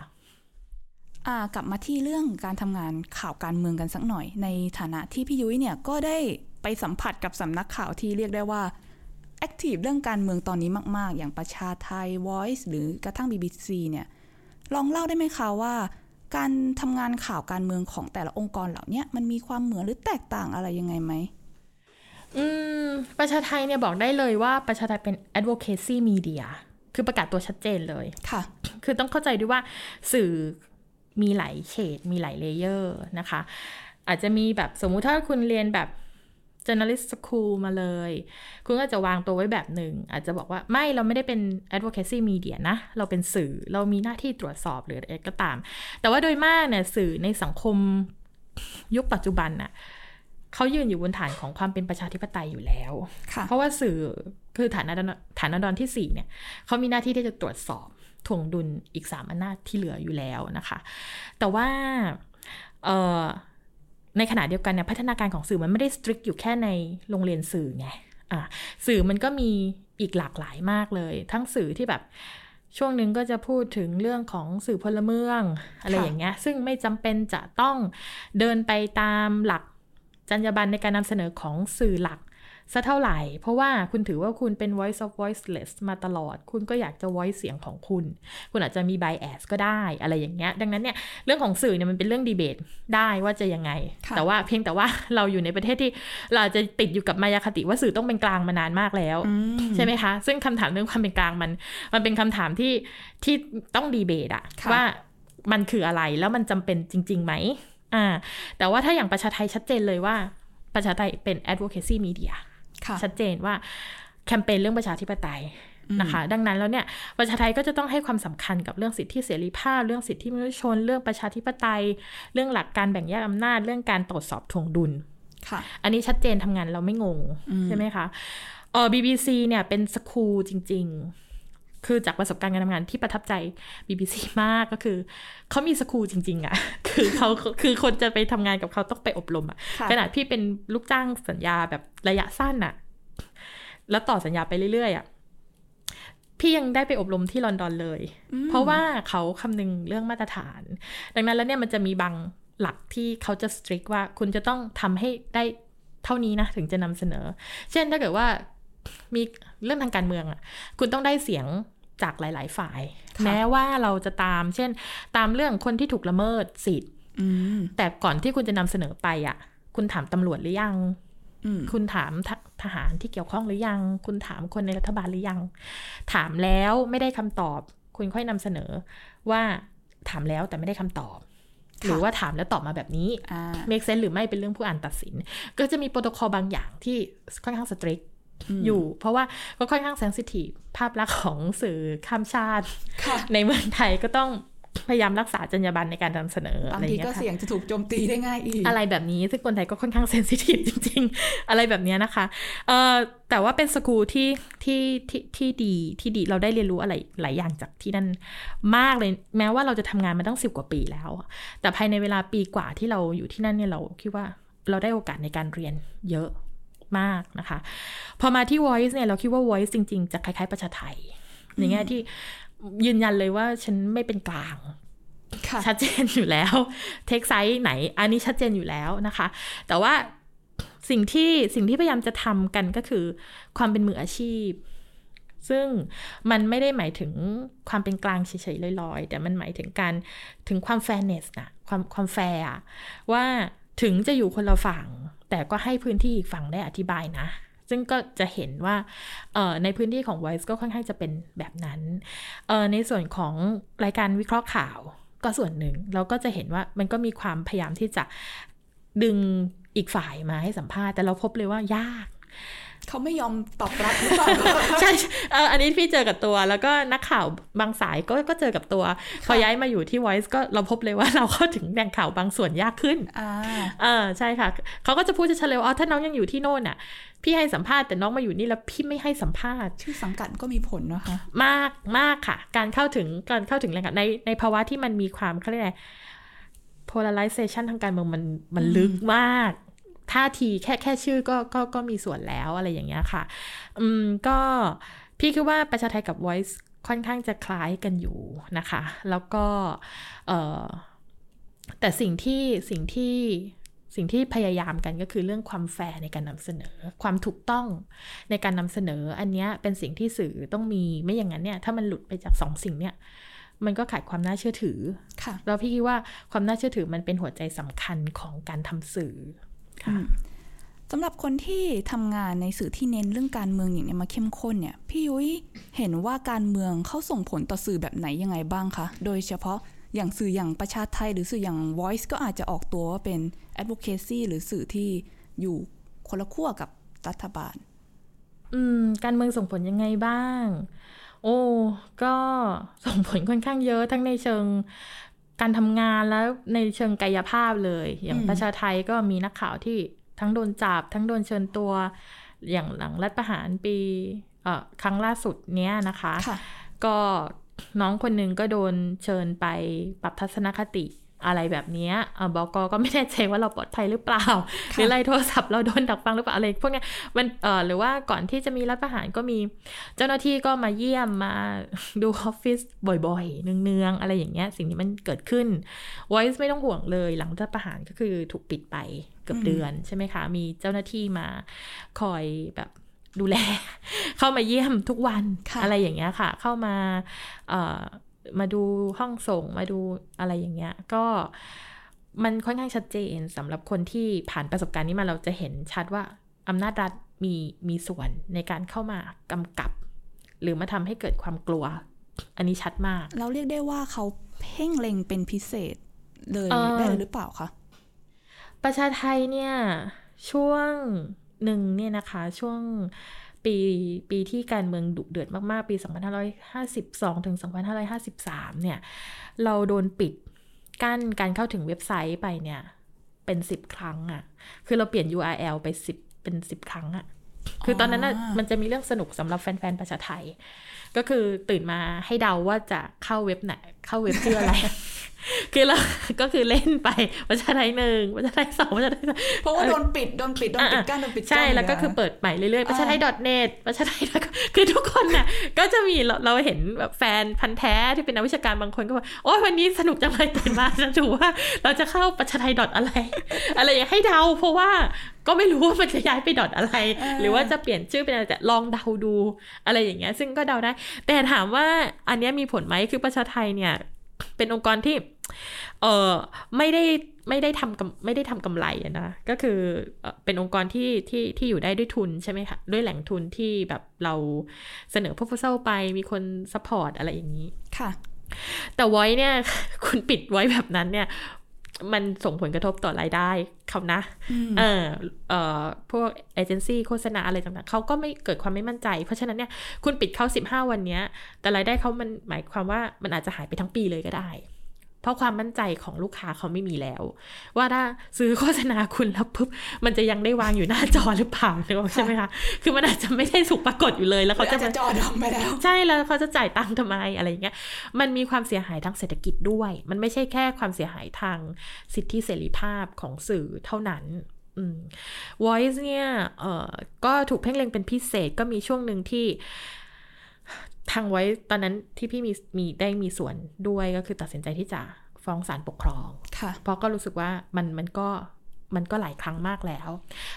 กลับมาที่เรื่องการทำงานข่าวการเมืองกันสักหน่อย ในฐานะที่พี่ยุ้ยเนี่ยก็ได้ไปสัมผัสกับสำนักข่าวที่เรียกได้ว่าactive เรื่องการเมืองตอนนี้มาก ๆ อย่างประชาไท Voice หรือกระทั่ง BBC เนี่ยลองเล่าได้ไหมคะว่า การทำงานข่าวการเมืองของแต่ละองค์กรเหล่านี้มันมีความเหมือนหรือแตกต่างอะไรยังไงไหมอืมประชาไทเนี่ยบอกได้เลยว่าประชาไทเป็น advocacy media คือประกาศตัวชัดเจนเลย ค่ะ คือต้องเข้าใจด้วยว่าสื่อ มีหลายเฉดมีหลาย layer นะคะ อาจจะมีแบบสมมุติถ้าคุณเรียนแบบ journalist school มาเลย คุณก็จะวางตัวไว้แบบหนึ่ง อาจจะบอกว่าไม่เราไม่ได้เป็น advocacy media นะ เราเป็นสื่อเรามีหน้าที่ตรวจสอบหรืออะไรก็ตาม แต่ว่าโดยมากเนี่ยสื่อในสังคมยุคปัจจุบันน่ะเขายืนอยู่บนฐานของความเป็นประชาธิปไตยอยู่แล้ว เพราะว่าสื่อคือฐานฐานดอนที่สี่เนี่ยเขามีหน้าที่ที่จะตรวจสอบ ถ่วงดุลอีกสามอำนาจที่เหลืออยู่แล้วนะคะ แต่ว่าในขณะเดียวกันเนี่ยพัฒนาการของสื่อมันไม่ได้สตริกอยู่แค่ในโรงเรียนสื่อไงอะสื่อมันก็มีอีกหลากหลายมากเลย ทั้งสื่อที่แบบช่วงหนึ่งก็จะพูดถึงเรื่องของสื่อพลเมืองอะไรอย่างเงี้ย ซึ่งไม่จำเป็นจะต้องเดินไปตามหลักจรรยาบรรณในการนำเสนอของสื่อหลัก สัเท่าไหร่ เพราะว่าคุณถือว่าคุณเป็น voice of voiceless มาตลอด คุณก็อยากจะ voice เสียงของคุณ คุณอาจจะมี bias ก็ได้อะไรอย่างเงี้ย ดังนั้นเนี่ยเรื่องของสื่อเนี่ยมันเป็นเรื่องดีเบตได้ว่าจะยังไง แต่ว่าเพียงแต่ว่าเราอยู่ในประเทศที่เราจะติดอยู่กับมายาคติว่าสื่อต้องเป็นกลางมานานมากแล้วใช่ไหมคะ ซึ่งคำถามเรื่องความเป็นกลางมัน มันเป็นคำถามที่ที่ต้องดีเบตอะว่ามันคืออะไรแล้วมันจำเป็นจริงๆไหมอ่า แต่ว่าถ้าอย่างประชาไทยชัดเจนเลยว่าประชาไทยเป็น advocacy media ชัดเจนว่าแคมเปญเรื่องประชาธิปไตยนะคะ ดังนั้นแล้วเนี่ยประชาไทยก็จะต้องให้ความสำคัญกับเรื่องสิทธิเสรีภาพ เรื่องสิทธิมนุษยชน เรื่องประชาธิปไตย เรื่องหลักการแบ่งแยกอำนาจ เรื่องการตรวจสอบทวงดุลค่ะ อันนี้ชัดเจนทำงานเราไม่งง ใช่ไหมคะเออ BBC เนี่ยเป็นสคูลจริง ๆ คือจากประสบการณ์การทำงานที่ประทับใจ BBC มากก็คือ เขามีสคูลจริง ๆอะ่ะ คือเขาคือคนจะไปทำงานกับเขาต้องไปอบรมอะ่ะขณะพี่เป็นลูกจ้างสัญญาแบบระยะสั้นอะ่ะ แล้วต่อสัญญาไปเรื่อยๆอะ่ะพี่ยังได้ไปอบรมที่ลอนดอนเลย เพราะว่าเขาคำนึงเรื่องมาตรฐาน ดังนั้นแล้วเนี่ยมันจะมีบางหลักที่เขาจะสตริกว่าคุณจะต้องทำให้ได้เท่านี้นะ ถึงจะนำเสนอ เช่นถ้าเกิดว่ามีเรื่องทางการเมืองอะ คุณต้องได้เสียง จากหลาย ๆ ฝ่าย แม้ว่าเราจะตาม เช่น ตามเรื่องคนที่ถูกละเมิดสิทธิ์แต่ก่อนที่คุณจะนำเสนอไปอะ คุณถามตำรวจหรือยังคุณถามทหารที่เกี่ยวข้องหรือยัง คุณถามคนในรัฐบาลหรือยัง ถามแล้วไม่ได้คำตอบ คุณค่อยนำเสนอว่าถามแล้วแต่ไม่ได้คำตอบ หรือว่าถามแล้วตอบมาแบบนี้ make sense หรือไม่เป็นเรื่องผู้อ่านตัดสิน ก็จะมีโปรโตคอลบางอย่างที่ค่อนข้าง strict อยู่ เพราะว่าก็ค่อนข้าง sensitive ภาพลักษณ์ของสื่อข้ามชาติ ในเมืองไทยก็ต้องพยายามรักษาจรรยาบรรณในการนำเสนอบางทีก็เสี่ยงจะถูกโจมตีได้ง่ายอีก อะไรแบบนี้ ซึ่งคนไทยก็ค่อนข้างเซนซิทีฟจริง ๆ อะไรแบบนี้นะคะเอ่อแต่ว่าเป็นสกูลที่ที่ที่ที่ดีที่ดีเราได้เรียนรู้อะไรหลายอย่างจากที่นั่นมากเลย แม้ว่าเราจะทำงานมาตั้งสิบกว่าปีแล้ว แต่ภายในเวลาปีกว่าที่เราอยู่ที่นั่นเนี่ยเราคิดว่าเราได้โอกาสในการเรียนเยอะ มากนะคะ พอมาที่ Voice เนี่ยเราคิดว่า Voice จริง ๆ จะคล้ายๆ ประชาไทยในแง่ที่ยืนยันเลยว่าฉันไม่เป็นกลางชัดเจนอยู่แล้ว take side ไหน อันนี้ชัดเจนอยู่แล้วนะคะ แต่ว่าสิ่งที่สิ่งที่พยายามจะทำกันก็คือ ความเป็นมืออาชีพ ซึ่งมันไม่ได้หมายถึงความเป็นกลางเฉยๆลอยๆ แต่มันหมายถึงการถึงความ fairness นะความความแฟร์ว่าถึงจะอยู่คนละฝั่ง แต่ก็ให้พื้นที่อีกฝั่งได้อธิบายนะ ซึ่งก็จะเห็นว่าในพื้นที่ของ Voice ก็ค่อนข้างจะเป็นแบบนั้น ในส่วนของรายการวิเคราะห์ข่าวก็ส่วนหนึ่ง เราก็จะเห็นว่ามันก็มีความพยายามที่จะดึงอีกฝ่ายมาให้สัมภาษณ์ แต่เราพบเลยว่ายาก เขาไม่ยอมตอบรับหรือเปล่าใช่เอออันนี้พี่เจอกับตัว แล้วก็นักข่าวบางสายก็ก็เจอกับตัว พอย้ายมาอยู่ที่ Voice ก็เราพบเลยว่าเราเข้าถึงแหล่งข่าวบางส่วนยากขึ้นอ่าเออใช่ค่ะ เขาก็จะพูดจะเฉลยว่าอ๋อถ้าน้องยังอยู่ที่โน่นน่ะ พี่ให้สัมภาษณ์แต่น้องมาอยู่นี่แล้วพี่ไม่ให้สัมภาษณ์ ชื่อสังกัดก็มีผลนะคะ มากมากค่ะ การเข้าถึงการเข้าถึงแหล่งข่าวในในภาวะที่มันมีความเขาเรียกอะไร polarization ทางการเมืองมันมันลึกมาก ท่าทีแค่แค่ชื่อก็ก็ก็มีส่วนแล้วอะไรอย่างเงี้ยค่ะ อืมก็พี่คิดว่าประชาไทยกับ Voice ค่อนข้างจะคล้ายกันอยู่นะคะ แล้วก็เออแต่สิ่งที่สิ่งที่สิ่งที่พยายามกันก็คือเรื่องความแฟร์ในการนำเสนอ ความถูกต้องในการนำเสนอ อันเนี้ยเป็นสิ่งที่สื่อต้องมีไม่อย่างนั้นเนี่ยถ้ามันหลุดไปจากสองสิ่งเนี่ยมันก็ขาดความน่าเชื่อถือ ค่ะแล้วพี่คิดว่าความน่าเชื่อถือมันเป็นหัวใจสำคัญของการทำสื่อ สำหรับคนที่ทำงานในสื่อที่เน้นเรื่องการเมืองอย่างเนี้ยมาเข้มข้นเนี่ยพี่ยุ้ยเห็นว่าการเมืองเขาส่งผลต่อสื่อแบบไหนยังไงบ้างคะโดยเฉพาะอย่างสื่ออย่างประชาไทย หรือสื่ออย่าง Voice ก็อาจจะออกตัวว่าเป็น advocacy หรือสื่อที่อยู่คนละขั้วกับรัฐบาล อืม การเมืองส่งผลยังไงบ้าง โอ้ก็ส่งผลค่อนข้างเยอะทั้งในเชิง การทำงานแล้วในเชิงกายภาพเลย อย่างอืมประชาไทยก็มีนักข่าวที่ทั้งโดนจับ ทั้งโดนเชิญตัว อย่างหลังรัฐประหารปีเอ่อครั้งล่าสุดเนี้ยนะคะค่ะก็น้องคนหนึ่งก็โดนเชิญไปปรับทัศนคติ อะไรแบบเนี้ยเอ่อบอกก็ไม่แน่ใจว่าเราปลอดภัยหรือเปล่า หรืออะไรโทรศัพท์เราโดนดักฟังหรือเปล่าอะไรพวกเนี้ยมันเอ่อหรือว่าก่อนที่จะมีรัฐประหารก็มี เจ้าหน้าที่ก็มาเยี่ยมมาดูออฟฟิศบ่อยๆ เนืองๆ อะไรอย่างเงี้ย สิ่งนี้มันเกิดขึ้น Voice ไม่ต้องห่วงเลย หลังรัฐประหารก็คือถูกปิดไปเกือบอืมเดือนใช่ไหมคะ มีเจ้าหน้าที่มาคอยแบบดูแล เข้ามาเยี่ยมทุกวันค่ะอะไรอย่างเงี้ยค่ะ เข้ามาเอ่อ มาดูห้องส่งมาดูอะไรอย่างเงี้ย ก็มันค่อนข้างชัดเจนสำหรับคนที่ผ่านประสบการณ์นี้มาเราจะเห็นชัดว่าอำนาจรัฐมีมีส่วนในการเข้ามากำกับ หรือมาทำให้เกิดความกลัว อันนี้ชัดมาก เราเรียกได้ว่าเขาเพ่งเล็งเป็นพิเศษเลยเอ่อได้เลยหรือเปล่าคะประชาไทยเนี่ยช่วงหนึ่งเนี่ยนะคะช่วง ปีปีที่การเมืองดุเดือดมากๆ ปี 2552 ถึง 2553 เนี่ย เราโดนปิดกั้นการเข้าถึงเว็บไซต์ไปเนี่ย เป็น 10 ครั้งอะ่ะ คือเราเปลี่ยน URL ไป 10 เป็น 10 ครั้งอะ่ะ คือตอนนั้นน่ะอ๋อมันจะมีเรื่องสนุกสำหรับแฟนๆ ประชาไทย ก็คือตื่นมาให้เดาว่าจะเข้าเว็บไหน เข้าเว็บชื่ออะไร คือเราก็คือเล่นไปประชาไทยหนึ่งประชาไทยสองประชาไทยสามเพราะว่าโดนปิดโดนปิดโดนปิดกั้นโดนปิดกั้นใช่แล้วก็ยู่ะคือเปิดใหม่เรื่อยๆประชาไทยอ่า .net ประชาไทยคือทุกคนน่ะก็จะมีเราเราเห็นแบบแฟนพันธ์แท้ที่เป็นนักวิชาการบางคนก็บอกโอ้ยวันนี้สนุกจังเลยตื่นมาจะดูว่าเราจะเข้าประชาไทยอะไร อะไรอย่างให้เดาเพราะว่าก็ไม่รู้ว่ามันจะย้ายไปดอทอะไร หรือว่าจะเปลี่ยนชื่อเป็นอะไรแต่ลองเดาดูอะไรอย่างเงี้ยซึ่งก็เดาได้ แต่ถามว่าอันเนี้ยมีผลไหมคือประชาไทยเนี่ย เป็นองค์กรที่ เออไม่ได้ไม่ได้ทำกำไม่ได้ทำกำไรอะนะก็คือเอ่อเป็นองค์กรที่ที่ที่อยู่ได้ด้วยทุนใช่ไหมคะด้วยแหล่งทุนที่แบบเราเสนอ proposal ไปมีคน support อะไรอย่างนี้ค่ะ แต่ไว้เนี่ยคุณปิดไว้แบบนั้นเนี่ย มันส่งผลกระทบต่อรายได้เขานะอืมเออเอ่อพวกเอเจนซี่โฆษณาอะไรต่างๆเขาก็ไม่เกิดความไม่มั่นใจ เพราะฉะนั้นเนี่ยคุณปิดเขา15 วันเนี้ย แต่รายได้เขามันหมายความว่ามันอาจจะหายไปทั้งปีเลยก็ได้ เพราะความมั่นใจของลูกค้าเขาไม่มีแล้ว ว่าถ้าซื้อโฆษณาคุณแล้วปุ๊บมันจะยังได้วางอยู่หน้าจอหรือเปล่านึกออกใช่ไหมคะคือมันอาจจะไม่ได้ถูกปรากฏอยู่เลยแล้วเขาเขาจะจะมาจอดำไปแล้วใช่แล้วเขาจะจ่ายตังค์ทำไมอะไรอย่างเงี้ยมันมีความเสียหายทางเศรษฐกิจด้วย มันไม่ใช่แค่ความเสียหายทางสิทธิเสรีภาพของสื่อเท่านั้นอืม Voice เนี่ยเอ่อก็ถูกเพ่งเล็งเป็นพิเศษก็มีช่วงหนึ่งที่ ทางไว้ตอนนั้นที่พี่มีมีได้มีส่วนด้วยก็คือตัดสินใจที่จะฟ้องศาลปกครองค่ะเพราะก็รู้สึกว่ามันมันก็มันก็หลายครั้งมากแล้ว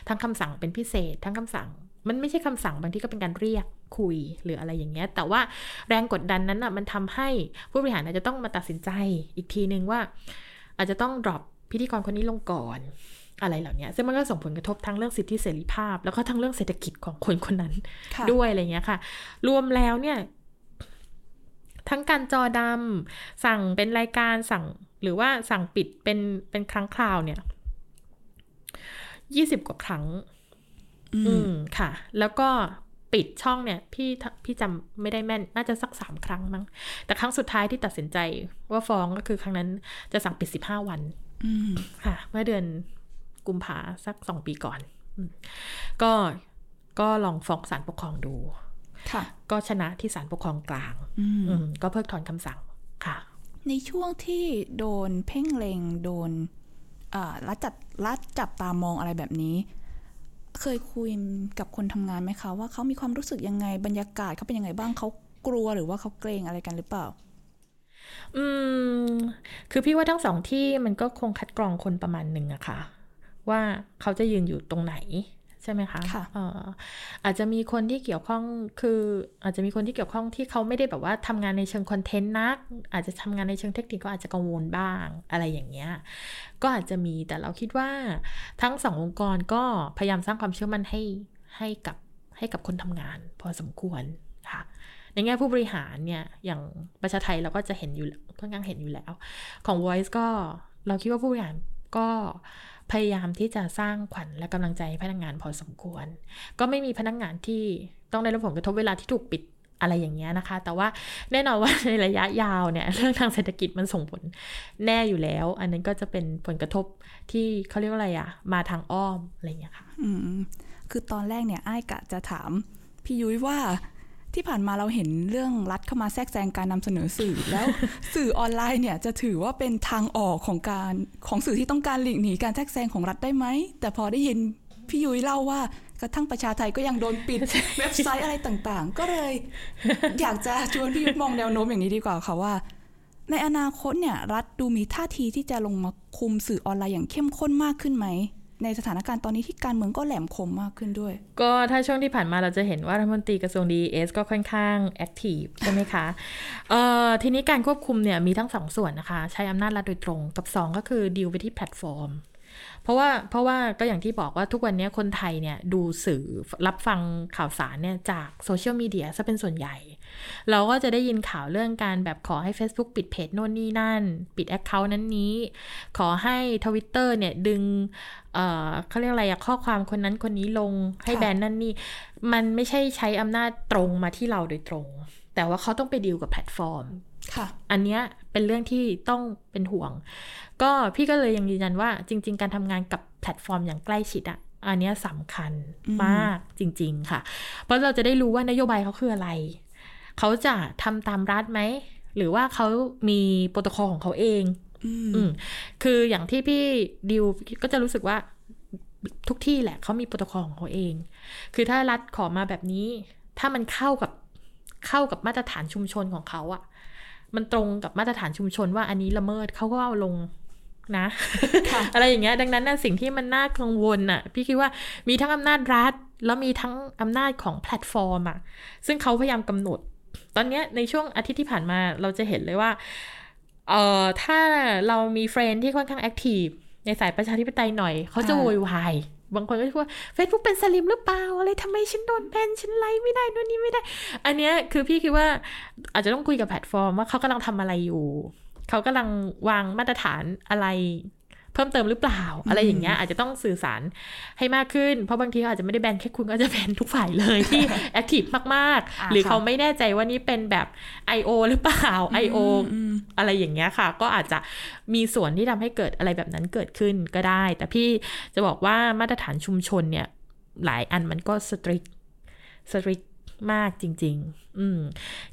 ทั้งคำสั่งเป็นพิเศษ ทั้งคำสั่งมันไม่ใช่คำสั่งบางที่ก็เป็นการเรียกคุยหรืออะไรอย่างเงี้ย แต่ว่าแรงกดดันนั้นอะมันทำให้ผู้บริหารอาจจะต้องมาตัดสินใจอีกทีนึงว่า อาจจะต้อง drop พิธีกรคนนี้ลงก่อนอะไรเหล่านี้ซึ่งมันก็ส่งผลกระทบทั้งเรื่องสิทธิเสรีภาพ แล้วก็ทั้งเรื่องเศรษฐกิจของคนคนนั้นค่ะด้วยอะไรเงี้ยค่ะ รวมแล้วเนี่ย ทั้งการจอดำสั่งเป็นรายการสั่งหรือว่าสั่งปิดเป็นเป็นครั้งคราวเนี่ยยี่สิบกว่าครั้ง อืมค่ะ แล้วก็ปิดช่องเนี่ย พี่พี่จำไม่ได้แม่น น่าจะสักสามครั้งมั้ง แต่ครั้งสุดท้ายที่ตัดสินใจว่าฟ้องก็คือครั้งนั้นจะสั่งปิดสิบห้าวันอืมค่ะ เมื่อเดือนกุมภาสักสองปีก่อนอืมก็ก็ลองฟ้องศาลปกครองดูค่ะ ก็ชนะที่ศาลปกครองกลางอืมอืมก็เพิกถอนคำสั่งค่ะ ในช่วงที่โดนเพ่งเลงโดนอ่ารัดจัดรัดจับตามองอะไรแบบนี้ เคยคุยกับคนทำงานไหมคะว่าเขามีความรู้สึกยังไงบรรยากาศเขาเป็นยังไงบ้างเขากลัวหรือว่าเขาเกรงอะไรกันหรือเปล่าอืม คือพี่ว่าทั้งสองที่มันก็คงคัดกรองคนประมาณหนึ่งอะค่ะ ว่าเขาจะยืนอยู่ตรงไหน ใช่ไหมคะค่ะเอ่ออาจจะมีคนที่เกี่ยวข้องคืออาจจะมีคนที่เกี่ยวข้องที่เขาไม่ได้แบบว่าทำงานในเชิงคอนเทนต์นัก อาจจะทำงานในเชิงเทคนิคก็อาจจะกังวลบ้างอะไรอย่างเงี้ยก็อาจจะมีแต่เราคิดว่าทั้งสององค์กรก็พยายามสร้างความเชื่อมั่นให้ให้กับให้กับคนทำงาน พอสมควรค่ะในแง่ผู้บริหารเนี่ยอย่างประชาไทยเราก็จะเห็นอยู่ค่อนข้างเห็นอยู่แล้ว ของ Voice ก็เราคิดว่าผู้บริหารก็ พยายามที่จะสร้างขวัญและกำลังใจให้พนักงานพอสมควร ก็ไม่มีพนักงานที่ต้องได้รับผลกระทบเวลาที่ถูกปิดอะไรอย่างเงี้ยนะคะ แต่ว่าแน่นอนว่าในระยะยาวเนี่ย เรื่องทางเศรษฐกิจมันส่งผลแน่อยู่แล้ว อันนั้นก็จะเป็นผลกระทบที่เขาเรียกว่าอะไรอะมาทางอ้อมอะไรอย่างเงี้ยค่ะ อืม คือตอนแรกเนี่ย อ้ายกะจะถาม พี่ยุ้ยว่า ที่ผ่านมาเราเห็นเรื่องรัฐเข้ามาแทรกแซงการนำเสนอสื่อ แล้วสื่อออนไลน์เนี่ยจะถือว่าเป็นทางออกของการของสื่อที่ต้องการหลีกหนีการแทรกแซงของรัฐได้ไหม แต่พอได้ยินพี่ยุ้ยเล่าว่ากระทั่งประชาไทยก็ยังโดนปิดเว็บไซต์อะไรต่างๆ ก็เลย อยากจะชวนพี่ยุ้ยมองแนวโน้มอย่างนี้ดีกว่าค่ะว่า ในอนาคตเนี่ย รัฐดูมีท่าทีที่จะลงมาคุมสื่อออนไลน์อย่างเข้มข้นมากขึ้นไหม ในสถานการณ์ตอนนี้ที่การเมืองก็แหลมคมมากขึ้นด้วย ก็ถ้าช่วงที่ผ่านมาเราจะเห็นว่ารัฐมนตรีกระทรวงดีอีเอสก็ค่อนข้าง active ใช่ไหมคะเอ่อทีนี้การควบคุมเนี่ยมีทั้งสองส่วนนะคะ ใช้อำนาจรัฐโดยตรงกับ 2 ก็คือดีลไปที่แพลตฟอร์ม เพราะว่าเพราะว่าก็อย่างที่บอกว่าทุกวันนี้คนไทยเนี่ยดูสื่อรับฟังข่าวสารเนี่ยจากโซเชียลมีเดียซะเป็นส่วนใหญ่ เราก็จะได้ยินข่าวเรื่องการแบบขอให้ Facebook ปิดเพจโน่นนี่นั่น ปิด account นั้นนี้ ขอให้ Twitter เนี่ยดึงเอ่อเขาเรียกอะไรอะข้อความคนนั้นคนนี้ลงให้ค่ะแบนนั่นนี่ มันไม่ใช่ใช้อำนาจตรงมาที่เราโดยตรง แต่ว่าเขาต้องไปดีลกับแพลตฟอร์มค่ะ อันเนี้ยเป็นเรื่องที่ต้องเป็นห่วง ก็พี่ก็เลยยังยืนยันว่าจริง ๆ การทำงานกับแพลตฟอร์มอย่างใกล้ชิดอะอันเนี้ยสำคัญอืมมากจริง ๆ ค่ะ เพราะเราจะได้รู้ว่านโยบายเขาคืออะไร เขาจะทำตามรัฐไหม หรือว่าเขามีโปรโตคอลของเขาเองอืมอืมคืออย่างที่พี่ดิวก็จะรู้สึกว่าทุกที่แหละเขามีโปรโตคอลของเขาเอง คือถ้ารัฐขอมาแบบนี้ ถ้ามันเข้ากับเข้ากับมาตรฐานชุมชนของเขาอะ มันตรงกับมาตรฐานชุมชนว่าอันนี้ละเมิดเขาก็เอาลงนะค่ะอะไรอย่างเงี้ยดังนั้นน่ะสิ่งที่มันน่ากังวลน่ะ พี่คิดว่ามีทั้งอำนาจรัฐ แล้วมีทั้งอำนาจของแพลตฟอร์มอะซึ่งเขาพยายามกำหนด ตอนเนี้ยในช่วงอาทิตย์ที่ผ่านมาเราจะเห็นเลยว่าเอ่อถ้าเรามี friend ที่ค่อนข้าง active ในสายประชาธิปไตยหน่อย เขาจะอ่าโวยวาย บางคนก็จะพูดว่า Facebook เป็นสลิ่มหรือเปล่าอะไรทำไมฉันโดนแบนฉันไลค์ไม่ได้นู่นนี่ไม่ได้ อันเนี้ยคือพี่คิดว่าอาจจะต้องคุยกับแพลตฟอร์มว่าเขากำลังทำอะไรอยู่ เขากำลังวางมาตรฐานอะไร เพิ่มเติมหรือเปล่า อะไรอย่างเงี้ยอาจจะต้องสื่อสารให้มากขึ้น เพราะบางทีเขาอาจจะไม่ได้แบนแค่คุณก็จะแบนทุกฝ่ายเลยที่ active มากอ่าๆหรือค่ะเขาไม่แน่ใจว่านี่เป็นแบบ I.O. หรือเปล่า I.O. อืมอะไรอย่างเงี้ยค่ะ ก็อาจจะมีส่วนที่ทำให้เกิดอะไรแบบนั้นเกิดขึ้นก็ได้ แต่พี่จะบอกว่ามาตรฐานชุมชนเนี่ย หลายอันมันก็ strict strict มากจริง ๆ อืม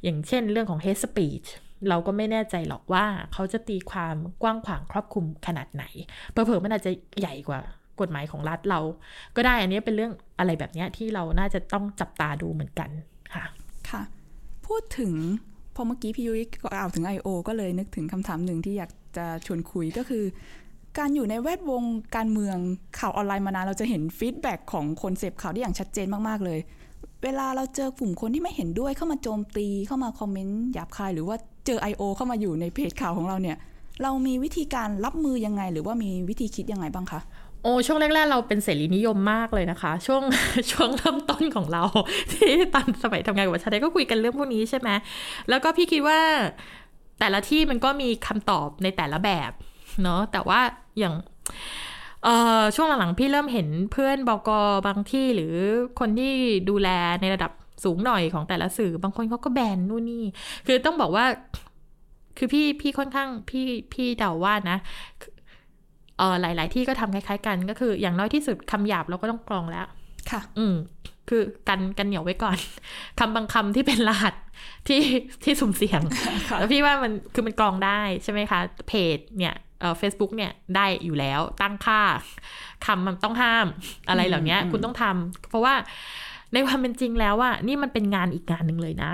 อย่างเช่นเรื่องของ hate speech เราก็ไม่แน่ใจหรอกว่าเขาจะตีความกว้างขวางครอบคลุมขนาดไหนเผลอๆมันอาจจะใหญ่กว่ากฎหมายของรัฐเรา ก็ได้อันนี้เป็นเรื่องอะไรแบบนี้ที่เราน่าจะต้องจับตาดูเหมือนกันค่ะค่ะ พูดถึงพอเมื่อกี้พี่ยุ้ยกล่าวถึง I.O. ก็เลยนึกถึงคำถามหนึ่งที่อยากจะชวนคุยก็คือ การอยู่ในแวดวงการเมืองข่าวออนไลน์มานานเราจะเห็นฟีดแบ็กของคนเสพข่าวได้อย่างชัดเจนมาก ๆ เลย เวลาเราเจอกลุ่มคนที่ไม่เห็นด้วยเข้ามาโจมตีเข้ามาคอมเมนต์หยาบคาย หรือว่าเจอ I.O. เข้ามาอยู่ในเพจข่าวของเราเนี่ย เรามีวิธีการรับมือยังไง หรือว่ามีวิธีคิดยังไงบ้างคะโอ้ช่วงแรก ๆ เราเป็นเสรีนิยมมากเลยนะคะ ช่วงช่วงเริ่มต้นของเรา ที่ตอนสมัยทำงานกับวัชรไทยก็คุยกันเรื่องพวกนี้ใช่ไหมแล้วก็พี่คิดว่าแต่ละที่มันก็มีคำตอบในแต่ละแบบเนาะแต่ว่าอย่าง เอ่อช่วงหลังๆพี่เริ่มเห็นเพื่อนบอกบางที่หรือคนที่ดูแลในระดับสูงหน่อยของแต่ละสื่อบางคนเขาก็แบนนู่นนี่ คือต้องบอกว่า คือพี่พี่ค่อนข้างพี่พี่เดาว่านะเออหลาย ๆ ที่ก็ทำคล้าย ๆ กัน ก็คือ อย่างน้อยที่สุดคำหยาบเราก็ต้องกรองแล้ว ค่ะ อืม คือกันกันเหนียวไว้ก่อนคำบางคำที่เป็นรหัสที่ที่สุ่มเสี่ยงแล้วพี่ว่ามันคือมันกรองได้ใช่ไหมคะ เพจเนี่ย เอ่อเฟซบุ๊กเนี่ยได้อยู่แล้วตั้งค่าคำมันต้องห้ามอะไรเหล่านี้อืมคุณต้องทำเพราะว่าในความเป็นจริงแล้วอะนี่มันเป็นงานอีกงานหนึ่งเลยนะ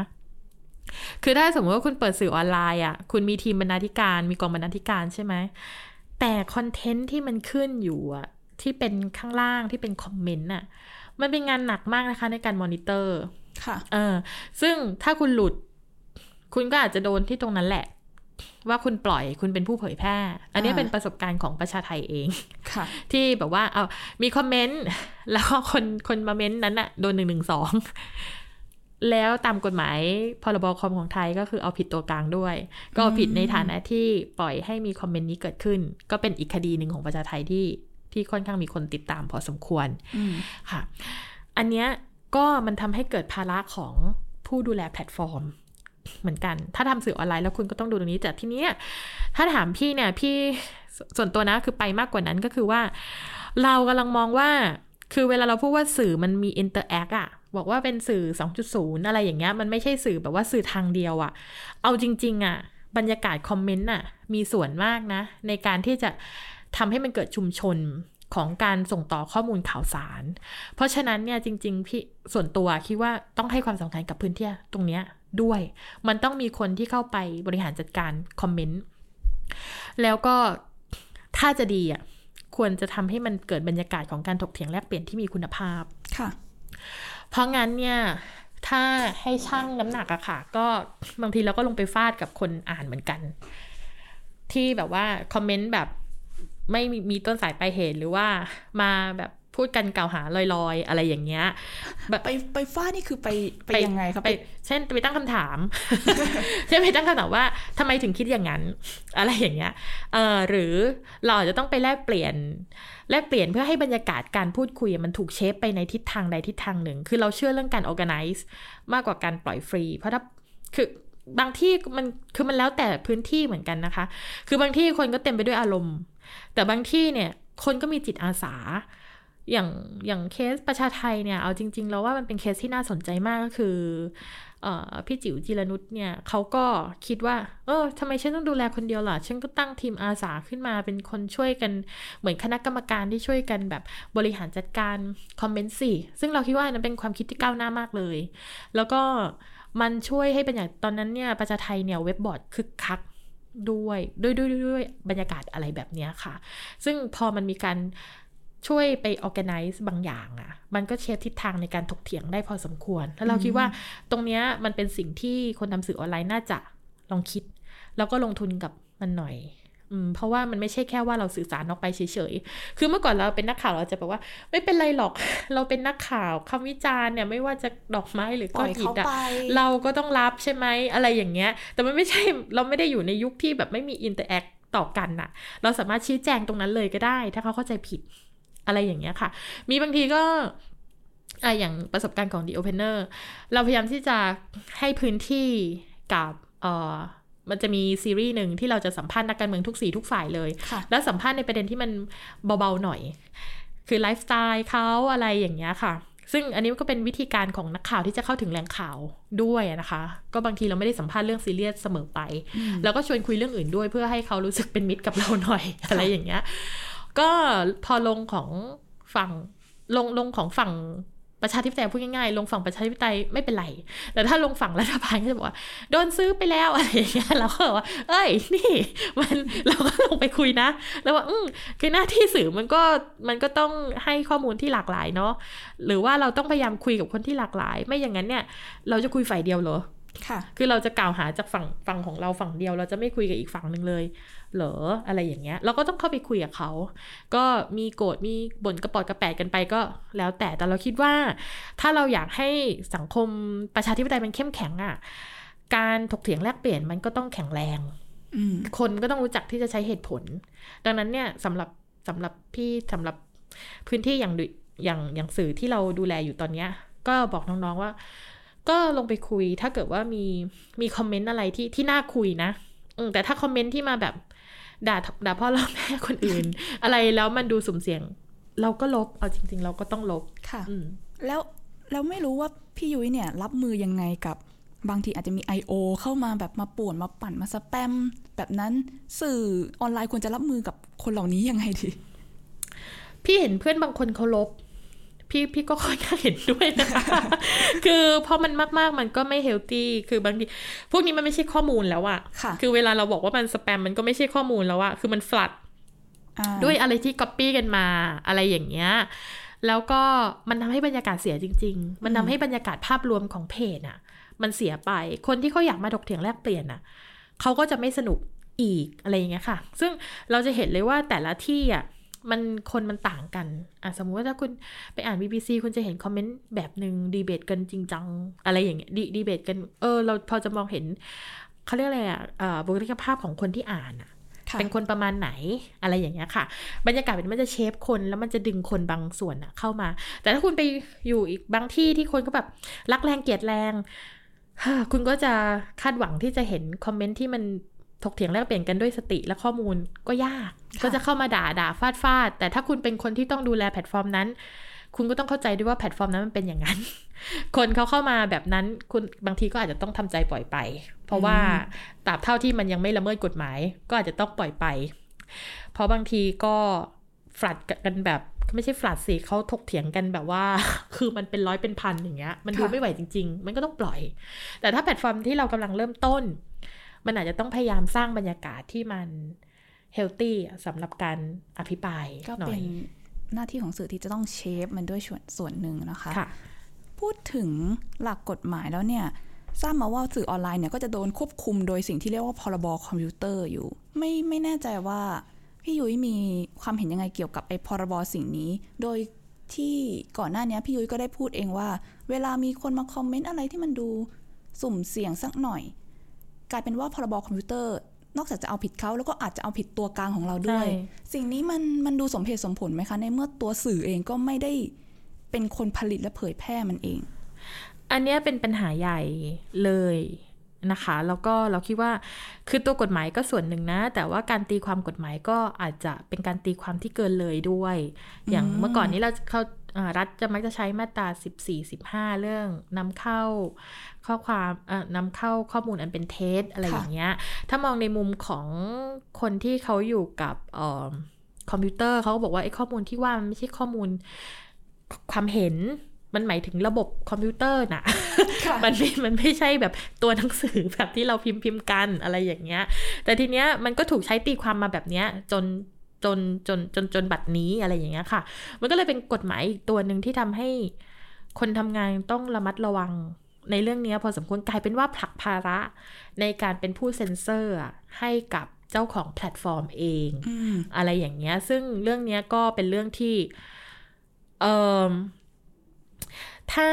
คือถ้าสมมติว่าคุณเปิดสื่อออนไลน์อะคุณมีทีมบรรณาธิการมีกองบรรณาธิการใช่ไหมแต่คอนเทนต์ที่มันขึ้นอยู่อะที่เป็นข้างล่างที่เป็นคอมเมนต์อะมันเป็นงานหนักมากนะคะในการมอนิเตอร์ ค่ะ เออ ซึ่งถ้าคุณหลุด คุณก็อาจจะโดนที่ตรงนั้นแหละ ว่าคุณปล่อยคุณเป็นผู้เผยแพร่ อันนี้อ่าเป็นประสบการณ์ของประชาไทยเองค่ะ ที่แบบว่าเอามีคอมเมนต์แล้วก็คนคนมาเม้นต์นั้นอะโดนหนึ่งหนึ่งสองแล้วตามกฎหมายพรบคอมของไทยก็คือเอาผิดตัวกลางด้วย ก็เอาผิดในฐานะที่ปล่อยให้มีคอมเมนต์นี้เกิดขึ้น ก็เป็นอีกคดีหนึ่งของประชาไทยที่ที่ค่อนข้างมีคนติดตามพอสมควรอืมค่ะ อันเนี้ยก็มันทำให้เกิดภาระของผู้ดูแลแพลตฟอร์ม เหมือนกัน ถ้าทำสื่อออนไลน์แล้วคุณก็ต้องดูตรงนี้แต่ทีเนี้ยถ้าถามพี่เนี่ยพี่ส่วนตัวนะคือไปมากกว่านั้นก็คือว่า เรากำลังมองว่าคือเวลาเราพูดว่าสื่อมันมี interact อะบอกว่าเป็นสื่อ 2.0 อะไรอย่างเงี้ยมันไม่ใช่สื่อแบบว่าสื่อทางเดียวอะเอาจริง ๆอะบรรยากาศคอมเมนต์อะมีส่วนมากนะ ในการที่จะทำให้มันเกิดชุมชนของการส่งต่อข้อมูลข่าวสาร เพราะฉะนั้นเนี่ยจริง ๆ พี่ส่วนตัวคิดว่าต้องให้ความสำคัญกับพื้นที่ตรงเนี้ย ด้วย มันต้องมีคนที่เข้าไปบริหารจัดการคอมเมนต์ แล้วก็ถ้าจะดีอะควรจะทำให้มันเกิดบรรยากาศของการถกเถียงแลกเปลี่ยนที่มีคุณภาพ ค่ะ เพราะงั้นเนี่ยถ้าให้ช่างน้ำหนักอะค่ะ ก็บางทีเราก็ลงไปฟาดกับคนอ่านเหมือนกัน ที่แบบว่าคอมเมนต์แบบไม่มีมีต้นสายปลายเหตุหรือว่ามาแบบ พูดกันกล่าวหาลอยๆ อะไรอย่างเงี้ยไปไปฟาดนี่คือไปไปยังไงครับไปเช่นไปตั้งคำถามเช่นไปตั้งคำถามว่าทำไมถึงคิดอย่างนั้น อะไรอย่างเงี้ยเออหรือเราอาจจะต้องไปแลกเปลี่ยนแลกเปลี่ยนเพื่อให้บรรยากาศการพูดคุยมันถูกเชฟไปในทิศทางใดทิศทางหนึ่ง คือเราเชื่อเรื่องการ organize มากกว่าการปล่อยฟรี เพราะถ้าคือบางที่มันคือมันแล้วแต่พื้นที่เหมือนกันนะคะ คือบางที่คนก็เต็มไปด้วยอารมณ์ แต่บางที่เนี่ยคนก็มีจิตอาสา อย่างอย่างเคสประชาไทยเนี่ย เอาจริง ๆ แล้วว่ามันเป็นเคสที่น่าสนใจมากก็คืออพี่จิ๋วจิรนุชเนี่ยเขาก็คิดว่า เออทำไมฉันต้องดูแลคนเดียวล่ะ ฉันก็ตั้งทีมอาสาขึ้นมาเป็นคนช่วยกันเหมือนคณะกรรมการที่ช่วยกันแบบบริหารจัดการคอมเมนต์สิซึ่งเราคิดว่านั้นเป็นความคิดที่ก้าวหน้ามากเลย แล้วก็มันช่วยให้เป็นอย่างตอนนั้นเนี่ยประชาไทยเนี่ยเว็บบอร์ดคึกคักด้วยด้วยด้วยด้วยวยบรรยากาศอะไรแบบนี้ค่ะ ซึ่งพอมันมีการ ช่วยไป organize บางอย่างอะ่ะ มันก็เชฟทิศทางในการถกเถียงได้พอสมควร แล้วเราคิดว่าตรงเนี้ยมันเป็นสิ่งที่คนทำสื่อออนไลน์น่าจะลองคิด แล้วก็ลงทุนกับมันหน่อยอืมเพราะว่ามันไม่ใช่แค่ว่าเราสื่อสารออกไปเฉยๆ คือเมื่อก่อนเราเป็นนักข่าวเราจะบอกว่า ไม่เป็นไรหรอก เราเป็นนักข่าวคำวิจารณ์เนี่ยไม่ว่าจะดอกไม้หรือปก้ล่อยเขาไปเราก็ต้องรับใช่ไหมอะไรอย่างเงี้ย แต่มันไม่ใช่เราไม่ได้อยู่ในยุคที่แบบไม่มี interact ต่อกันน่ะเราสามารถชี้แจงตรงนั้นเลยก็ได้ ถ้าเขาเข้าใจผิด อะไรอย่างเงี้ยค่ะ มีบางทีก็อะอย่างประสบการณ์ของ The Opener เราพยายามที่จะให้พื้นที่กับเอ่อมันจะมีซีรีส์หนึ่งที่เราจะสัมภาษณ์นักการเมืองทุกสีทุกฝ่ายเลยค่ะแล้วสัมภาษณ์ในประเด็นที่มันเบาๆหน่อย คือไลฟ์สไตล์เขาอะไรอย่างเงี้ยค่ะ ซึ่งอันนี้ก็เป็นวิธีการของนักข่าวที่จะเข้าถึงแหล่งข่าวด้วยนะคะ ก็บางทีเราไม่ได้สัมภาษณ์เรื่องซีเรียสเสมอไป แล้วก็ชวนคุยเรื่องอื่นด้วยเพื่อให้เขารู้สึกเป็นมิตรกับเราหน่อยอะไรอย่างเงี้ย ก็พอลงของฝั่งลงลงของฝั่งประชาธิปไตยพูดง่ายๆ ลงฝั่งประชาธิปไตยไม่เป็นไร แต่ถ้าลงฝั่งรัฐบาลก็จะบอกว่า โดนซื้อไปแล้วอะไรอย่างเงี้ยเราก็บอกว่า เอ้ย นี่ มันเราก็ลงไปคุยนะ แล้วว่าอืมคือหน้าที่สื่อมันก็มันก็ต้องให้ข้อมูลที่หลากหลายเนาะหรือว่าเราต้องพยายามคุยกับคนที่หลากหลาย ไม่อย่างนั้นเนี่ย เราจะคุยฝ่ายเดียวเหรอ ค่ะ คือเราจะกล่าวหาจากฝั่งฝั่งของเราฝั่งเดียว เราจะไม่คุยกับอีกฝั่งหนึ่งเลย เหรออะไรอย่างเงี้ย เราก็ต้องเข้าไปคุยกับเขา ก็มีโกรธมีบ่นกระปอดกระแปดกันไปก็แล้วแต่แต่เราคิดว่า ถ้าเราอยากให้สังคมประชาธิปไตยมันเข้มแข็งอะ่ะการถกเถียงแลกเปลี่ยนมันก็ต้องแข็งแรงคนก็ต้องรู้จักที่จะใช้เหตุผล ดังนั้นเนี่ยสำหรับสำหรับพี่สำหรับพื้นที่อย่างอย่างอย่างสื่อที่เราดูแลอยู่ตอนเนี้ย ก็บอกน้องๆว่า ก็ลงไปคุยถ้าเกิดว่ามีมีคอมเมนต์อะไรที่ที่น่าคุยนะอืมแต่ถ้าคอมเมนต์ที่มาแบบด่าด่าพ่อล่อแม่คนอื่น อะไรแล้วมันดูสุ่มเสี่ยง เราก็ลบเอาจริง ๆ เราก็ต้องลบค่ะอืมแล้วแล้วไม่รู้ว่าพี่ยุ้ยเนี่ย รับมือยังไงกับบางทีอาจจะมี I.O. เข้ามาแบบมาป่วนมาปั่นมาสแปม แบบนั้นสื่อออนไลน์ควรจะรับมือกับคนเหล่านี้ยังไงดี พี่เห็นเพื่อนบางคนเขาลบ พี่พี่ก็ค่อนข้างเห็นด้วยนะคะคือพอมันมากๆมันก็ไม่ healthy คือบางทีพวกนี้มันไม่ใช่ข้อมูลแล้วอะค่ะคือเวลาเราบอกว่ามันสแปมมันก็ไม่ใช่ข้อมูลแล้วอะคือมัน flood อ่าด้วยอะไรที่ก๊อปปี้กันมาอะไรอย่างเงี้ยแล้วก็มันทำให้บรรยากาศเสียจริง ๆ มันทำให้บรรยากาศภาพรวมของเพจอะมันเสียไป คนที่เขาอยากมาถกเถียงแลกเปลี่ยนอะเขาก็จะไม่สนุกอีกอะไรอย่างเงี้ยค่ะ ซึ่งเราจะเห็นเลยว่าแต่ละที่อะ มันคนมันต่างกันอะสมมุติว่าถ้าคุณไปอ่าน BBC คุณจะเห็นคอมเมนต์แบบหนึ่งดีเบตกันจริงจังอะไรอย่างเงี้ยดีดีเบตกันเออเราพอจะมองเห็นเขาเรียกอะไรอะอ่าบุคลิกภาพของคนที่อ่านอะค่ะเป็นคนประมาณไหนอะไรอย่างเงี้ยค่ะ บรรยากาศมันจะเชฟคนแล้วมันจะดึงคนบางส่วนอะเข้ามา แต่ถ้าคุณไปอยู่อีกบางที่ที่คนก็แบบรักแรงเกลียดแรง คุณก็จะคาดหวังที่จะเห็นคอมเมนต์ที่มัน ถกเถียงแลกเปลี่ยนกันด้วยสติและข้อมูลก็ยากค่ะก็จะเข้ามาด่าด่าฟาดฟาดแต่ถ้าคุณเป็นคนที่ต้องดูแลแพลตฟอร์มนั้น คุณก็ต้องเข้าใจด้วยว่าแพลตฟอร์มนั้นมันเป็นอย่างนั้น คนเขาเข้ามาแบบนั้นคุณบางทีก็อาจจะต้องทำใจปล่อยไป เพราะว่าตราบเท่าที่มันยังไม่ละเมิดกฎหมาย ก็อาจจะต้องปล่อยไป เพราะบางทีก็ flood กันแบบไม่ใช่ flood สิเขาถกเถียงกันแบบว่า คือมันเป็นร้อยเป็นพันอย่างเงี้ย มันดูค่ะไม่ไหวจริง ๆ มันก็ต้องปล่อย แต่ถ้าแพลตฟอร์มที่เรากำลังเริ่มต้น มันอาจจะต้องพยายามสร้างบรรยากาศที่มัน healthy สำหรับการอภิปรายก็หน่อเป็ยนหน้าที่ของสื่อที่จะต้อง shape มันด้วยส่วนส่วนหนึ่งนะคะค่ะพูดถึงหลักกฎหมายแล้วเนี่ยทราบมาว่าสื่อออนไลน์เนี่ยก็จะโดนควบคุมโดยสิ่งที่เรียกว่าพรบคอมพิวเตอร์อยู่ ไม่ไม่แน่ใจว่าพี่ยุ้ยมีความเห็นยังไงเกี่ยวกับไอ้พรบสิ่งนี้ โดยที่ก่อนหน้านี้พี่ยุ้ยก็ได้พูดเองว่า เวลามีคนมาคอมเมนต์อะไรที่มันดูสุ่มเสี่ยงสักหน่อย กลายเป็นว่าพรบคอมพิวเตอร์ นอกจากจะเอาผิดเขาแล้วก็อาจจะเอาผิดตัวกลางของเราด้วยใช่สิ่งนี้มันมันดูสมเหตุสมผลไหมคะ ในเมื่อตัวสื่อเองก็ไม่ได้เป็นคนผลิตและเผยแพร่มันเอง อันเนี้ยเป็นปัญหาใหญ่เลยนะคะแล้วก็เราคิดว่าคือตัวกฎหมายก็ส่วนหนึ่งนะ แต่ว่าการตีความกฎหมายก็อาจจะเป็นการตีความที่เกินเลยด้วย อย่างเมื่อก่อนนี้เราเขาอ่า รัฐจะมักจะใช้มาตรา 14 15 เรื่องนำเข้าข้อความเอ่อนำเข้าข้อมูลอันเป็นเท็จอะไรค่ะอย่างเงี้ย ถ้ามองในมุมของคนที่เขาอยู่กับเอ่อคอมพิวเตอร์เขาก็บอกว่าไอ้ข้อมูลที่ว่ามันไม่ใช่ข้อมูลความเห็นมันหมายถึงระบบคอมพิวเตอร์น่ะมันไม่มันไม่ใช่แบบตัวหนังสือแบบที่เราพิมพ์พิมพ์กันอะไรอย่างเงี้ย แต่ทีเนี้ยมันก็ถูกใช้ตีความมาแบบเนี้ย จน จนจนจนจนบัดนี้อะไรอย่างเงี้ยค่ะ มันก็เลยเป็นกฎหมายอีกตัวหนึ่งที่ทำให้คนทำงานต้องระมัดระวังในเรื่องเนี้ยพอสมควรกลายเป็นว่าผลักภาระในการเป็นผู้เซ็นเซอร์อะให้กับเจ้าของแพลตฟอร์มเองอืมอะไรอย่างเงี้ย ซึ่งเรื่องเนี้ยก็เป็นเรื่องที่เอ่อถ้า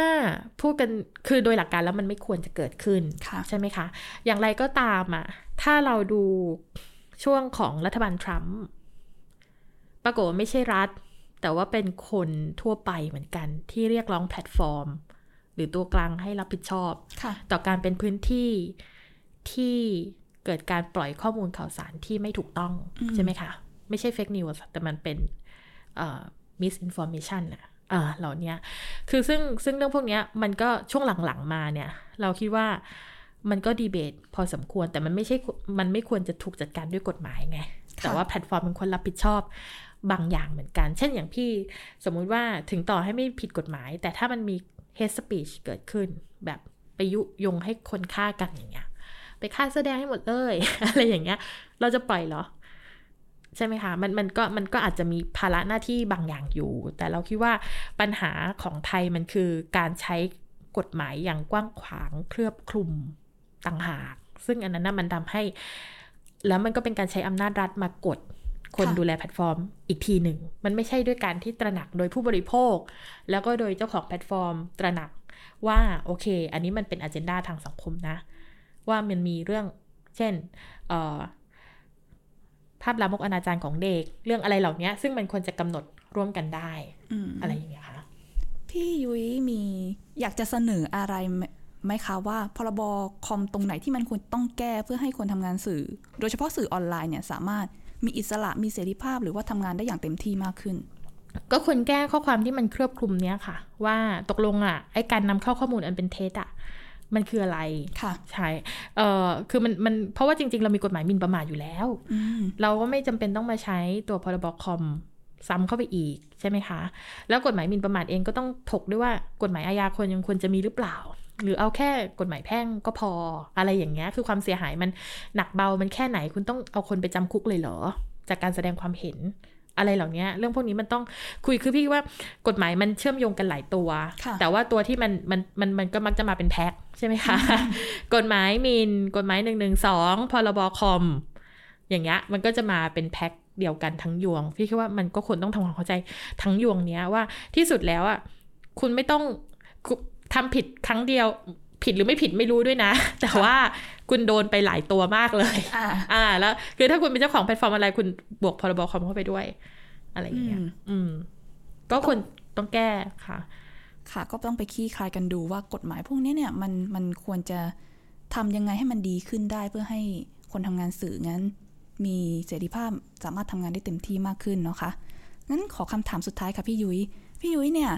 พูดกันคือโดยหลักการแล้วมันไม่ควรจะเกิดขึ้นค่ะใช่ไหมคะ อย่างไรก็ตามอะถ้าเราดูช่วงของรัฐบาลทรัมป์ป รากฏว่าไม่ใช่รัฐ แต่ว่าเป็นคนทั่วไปเหมือนกัน ที่เรียกร้องแพลตฟอร์ม หรือตัวกลางให้รับผิดชอบค่ะต่อการเป็นพื้นที่ที่เกิดการปล่อยข้อมูลข่าวสารที่ไม่ถูกต้องอืมใช่ไหมคะ ไม่ใช่ fake news แต่มันเป็นเอ่อ misinformation อะอ่าเหล่าเนี้ยคือซึ่งซึ่งเรื่องพวกเนี้ยมันก็ช่วงหลังๆมาเนี่ย เราคิดว่ามันก็ดีเบตพอสมควรแต่มันไม่ใช่มันไม่ควรจะถูกจัดการด้วยกฎหมายไง แต่ว่าแพลตฟอร์มมันควรรับผิดชอบ บางอย่างเหมือนกัน เช่นอย่างพี่สมมุติว่าถึงต่อให้ไม่ผิดกฎหมาย แต่ถ้ามันมี hate speech เกิดขึ้น แบบไปยุยงให้คนฆ่ากันอย่างเงี้ย ไปฆ่าแสอแดงให้หมดเลย อะไรอย่างเงี้ย เราจะปล่อยเหรอ ใช่ไหมคะ มันมันก็มันก็อาจจะมีภาระหน้าที่บางอย่างอยู่ แต่เราคิดว่าปัญหาของไทยมันคือการใช้กฎหมายอย่างกว้างขวางเคลือบคลุมต่างหาก ซึ่งอันนั้นนะมันทำให้ แล้วมันก็เป็นการใช้อำนาจรัฐมากด คนค่ะดูแลแพลตฟอร์มอีกทีหนึ่ง มันไม่ใช่ด้วยการที่ตระหนักโดยผู้บริโภค แล้วก็โดยเจ้าของแพลตฟอร์มตระหนักว่าโอเค อันนี้มันเป็นอ g e n d a ทางสังคมนะ ว่ามันมีเรื่องเช่นเอ่อภาพลามกอนาจารของเด็ก เรื่องอะไรเหล่านี้ซึ่งมันควรจะกำหนดร่วมกันได้อืมอะไรอย่างเงี้ยค่ะพี่ยุ้ยมีอยากจะเสนออะไรไหมไหมคะว่าพรบคอมตรงไหนที่มันควรต้องแก้เพื่อให้คนทำงานสื่อ โดยเฉพาะสื่อออนไลน์เนี่ยสามารถ มีอิสระมีเสรีภาพหรือว่าทำงานได้อย่างเต็มที่มากขึ้น ก็ควรแก้ข้อความที่มันเครือบคลุมเนี้ยค่ะ ว่าตกลงอะไอการนำเข้าข้อมูลอันเป็นเท็จอะมันคืออะไร ค่ะ ใช่ เอ่อ คือมัน มัน เพราะว่าจริง ๆ เรามีกฎหมายหมิ่นประมาทอยู่แล้วอืมเราก็ไม่จำเป็นต้องมาใช้ตัวพรบคอมซ้ำเข้าไปอีกใช่ไหมคะ แล้วกฎหมายหมิ่นประมาทเองก็ต้องถกด้วยว่ากฎหมายอาญาควรยังควรจะมีหรือเปล่า หรือเอาแค่กฎหมายแพ่งก็พออะไรอย่างเงี้ย คือความเสียหายมันหนักเบามันแค่ไหนคุณต้องเอาคนไปจำคุกเลยเหรอ จากการแสดงความเห็นอะไรเหล่านี้เรื่องพวกนี้มันต้องคุยคือพี่ว่ากฎหมายมันเชื่อมโยงกันหลายตัวค่ะแต่ว่าตัวที่มันมันมันมันก็มักจะมาเป็นแพ็คใช่ไหมคะกฎหมายหมินกฎหมายหนึ่งหนึ่งสองพรบคอม อย่างเงี้ยมันก็จะมาเป็นแพ็คเดียวกันทั้งยวง พี่คิดว่ามันก็ควรต้องทำความเข้าใจทั้งยวงเนี้ยว่าที่สุดแล้วอะคุณไม่ต้องคุณ ทำผิดครั้งเดียวผิดหรือไม่ผิดไม่รู้ด้วยนะ แต่ว่าคุณโดนไปหลายตัวมากเลยอ่าอ่า แล้วคือถ้าคุณเป็นเจ้าของแพลตฟอร์มอะไรคุณบวกพรบคอมเข้าไปด้วย อะไรอย่างเงี้ยอืมอืมก็ควรต้องแก้ค่ะ ค่ะ ก็ต้องไปขี้คลายกันดูว่ากฎหมายพวกนี้เนี่ยมันมันควรจะทำยังไงให้มันดีขึ้นได้เพื่อให้คนทำงานสื่องั้น มีเสรีภาพสามารถทำงานได้เต็มที่มากขึ้นเนาะคะงั้นขอคำถามสุดท้ายค่ะพี่ยุย้ยพี่ยุ้ยเนี่ย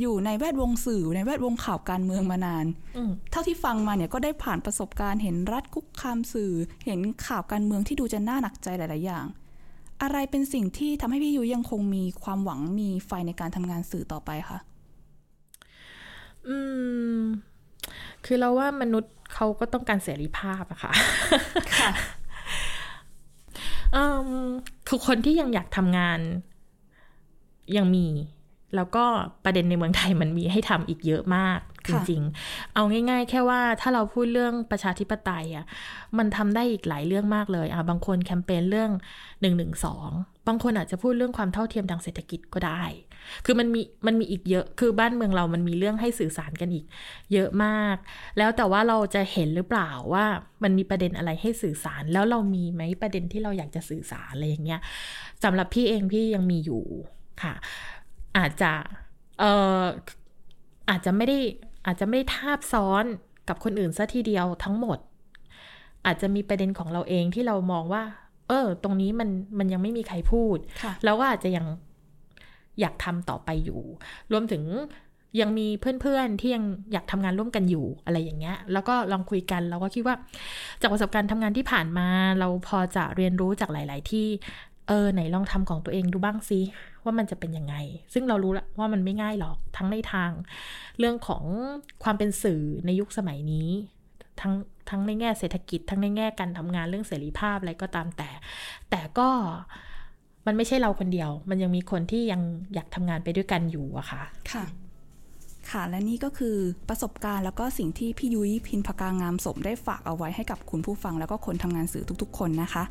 อยู่ในแวดวงสื่อในแวดวงข่าวการเมืองมานานอืมเท่าที่ฟังมาเนี่ยก็ได้ผ่านประสบการณ์เห็นรัฐคุกคามสื่อ เห็นข่าวการเมืองที่ดูจะน่าหนักใจหลาย ๆ อย่าง อะไรเป็นสิ่งที่ทำให้พี่ยุ้ยยังคงมีความหวังมีไฟในการทำงานสื่อต่อไปคะอืม คือเราว่ามนุษย์เขาก็ต้องการเสรีภาพอะค่ะ ค่ะอืมคือคนที่ยังอยากทำงานยังมี แล้วก็ประเด็นในเมืองไทยมันมีให้ทำอีกเยอะมากจค่ะริงๆ เอาง่าย ๆ แค่ว่าถ้าเราพูดเรื่องประชาธิปไตยอะมันทำได้อีกหลายเรื่องมากเลยอะบางคนแคมเปญเรื่องหนึ่งหนึ่งสองบางคนอาจจะพูดเรื่องความเท่าเทียมทางเศรษฐกิจก็ได้ คือมันมีมันมีอีกเยอะ คือบ้านเมืองเรามันมีเรื่องให้สื่อสารกันอีก เยอะมาก แล้วแต่ว่าเราจะเห็นหรือเปล่าว่ามันมีประเด็นอะไรให้สื่อสาร แล้วเรามีไหมประเด็นที่เราอยากจะสื่อสารอะไรอย่างเงี้ยสำหรับพี่เองพี่ยังมีอยู่ค่ะ อาจจะเอ่ออาจจะไม่ได้อาจจะไม่ได้ทาบซ้อนกับคนอื่นซะทีเดียวทั้งหมด อาจจะมีประเด็นของเราเองที่เรามองว่า เออ ตรงนี้มันมันยังไม่มีใครพูดค่ะเราก็อาจจะยังอยากทำต่อไปอยู่ รวมถึงยังมีเพื่อนๆที่ยังอยากทำงานร่วมกันอยู่อะไรอย่างเงี้ย แล้วก็ลองคุยกันเราก็คิดว่า จากประสบการณ์ทำงานที่ผ่านมา เราพอจะเรียนรู้จากหลาย ๆ ที่ เออไหนลองทำของตัวเองดูบ้างซิว่ามันจะเป็นยังไง ซึ่งเรารู้แล้วว่ามันไม่ง่ายหรอกทั้งในทาง เรื่องของความเป็นสื่อในยุคสมัยนี้ ทั้งทั้งในแง่เศรษฐกิจ ทั้งในแง่การทำงานเรื่องเสรีภาพอะไรก็ตามแต่ แต่ก็มันไม่ใช่เราคนเดียว มันยังมีคนที่ยังอยากทำงานไปด้วยกันอยู่อะค่ะ ค่ะ ค่ะ และนี่ก็คือประสบการณ์แล้วก็สิ่งที่พี่ยุ้ยพินพกางามสมได้ฝากเอาไว้ให้กับคุณผู้ฟังแล้วก็คนทำงานสื่อทุก ๆ คนนะคะ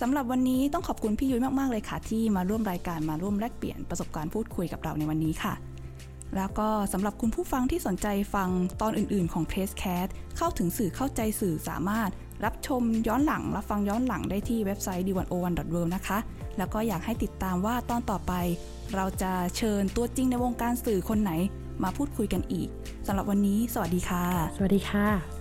สำหรับวันนี้ต้องขอบคุณพี่ยุ้ยมาก ๆ เลยค่ะ ที่มาร่วมรายการมาร่วมแลกเปลี่ยนประสบการณ์พูดคุยกับเราในวันนี้ค่ะ แล้วก็สำหรับคุณผู้ฟังที่สนใจฟังตอนอื่น ๆ ของ p r e s s c a t เข้าถึงสื่อเข้าใจสื่อสามารถ รับชมย้อนหลังรับฟังย้อนหลังได้ที่เว็บไซต์ d101.world นะคะ แล้วก็อยากให้ติดตามว่าตอนต่อไป เราจะเชิญตัวจริงในวงการสื่อคนไหน มาพูดคุยกันอีกสำหรับวันนี้ สวัสดีค่ะ สวัสดีค่ะ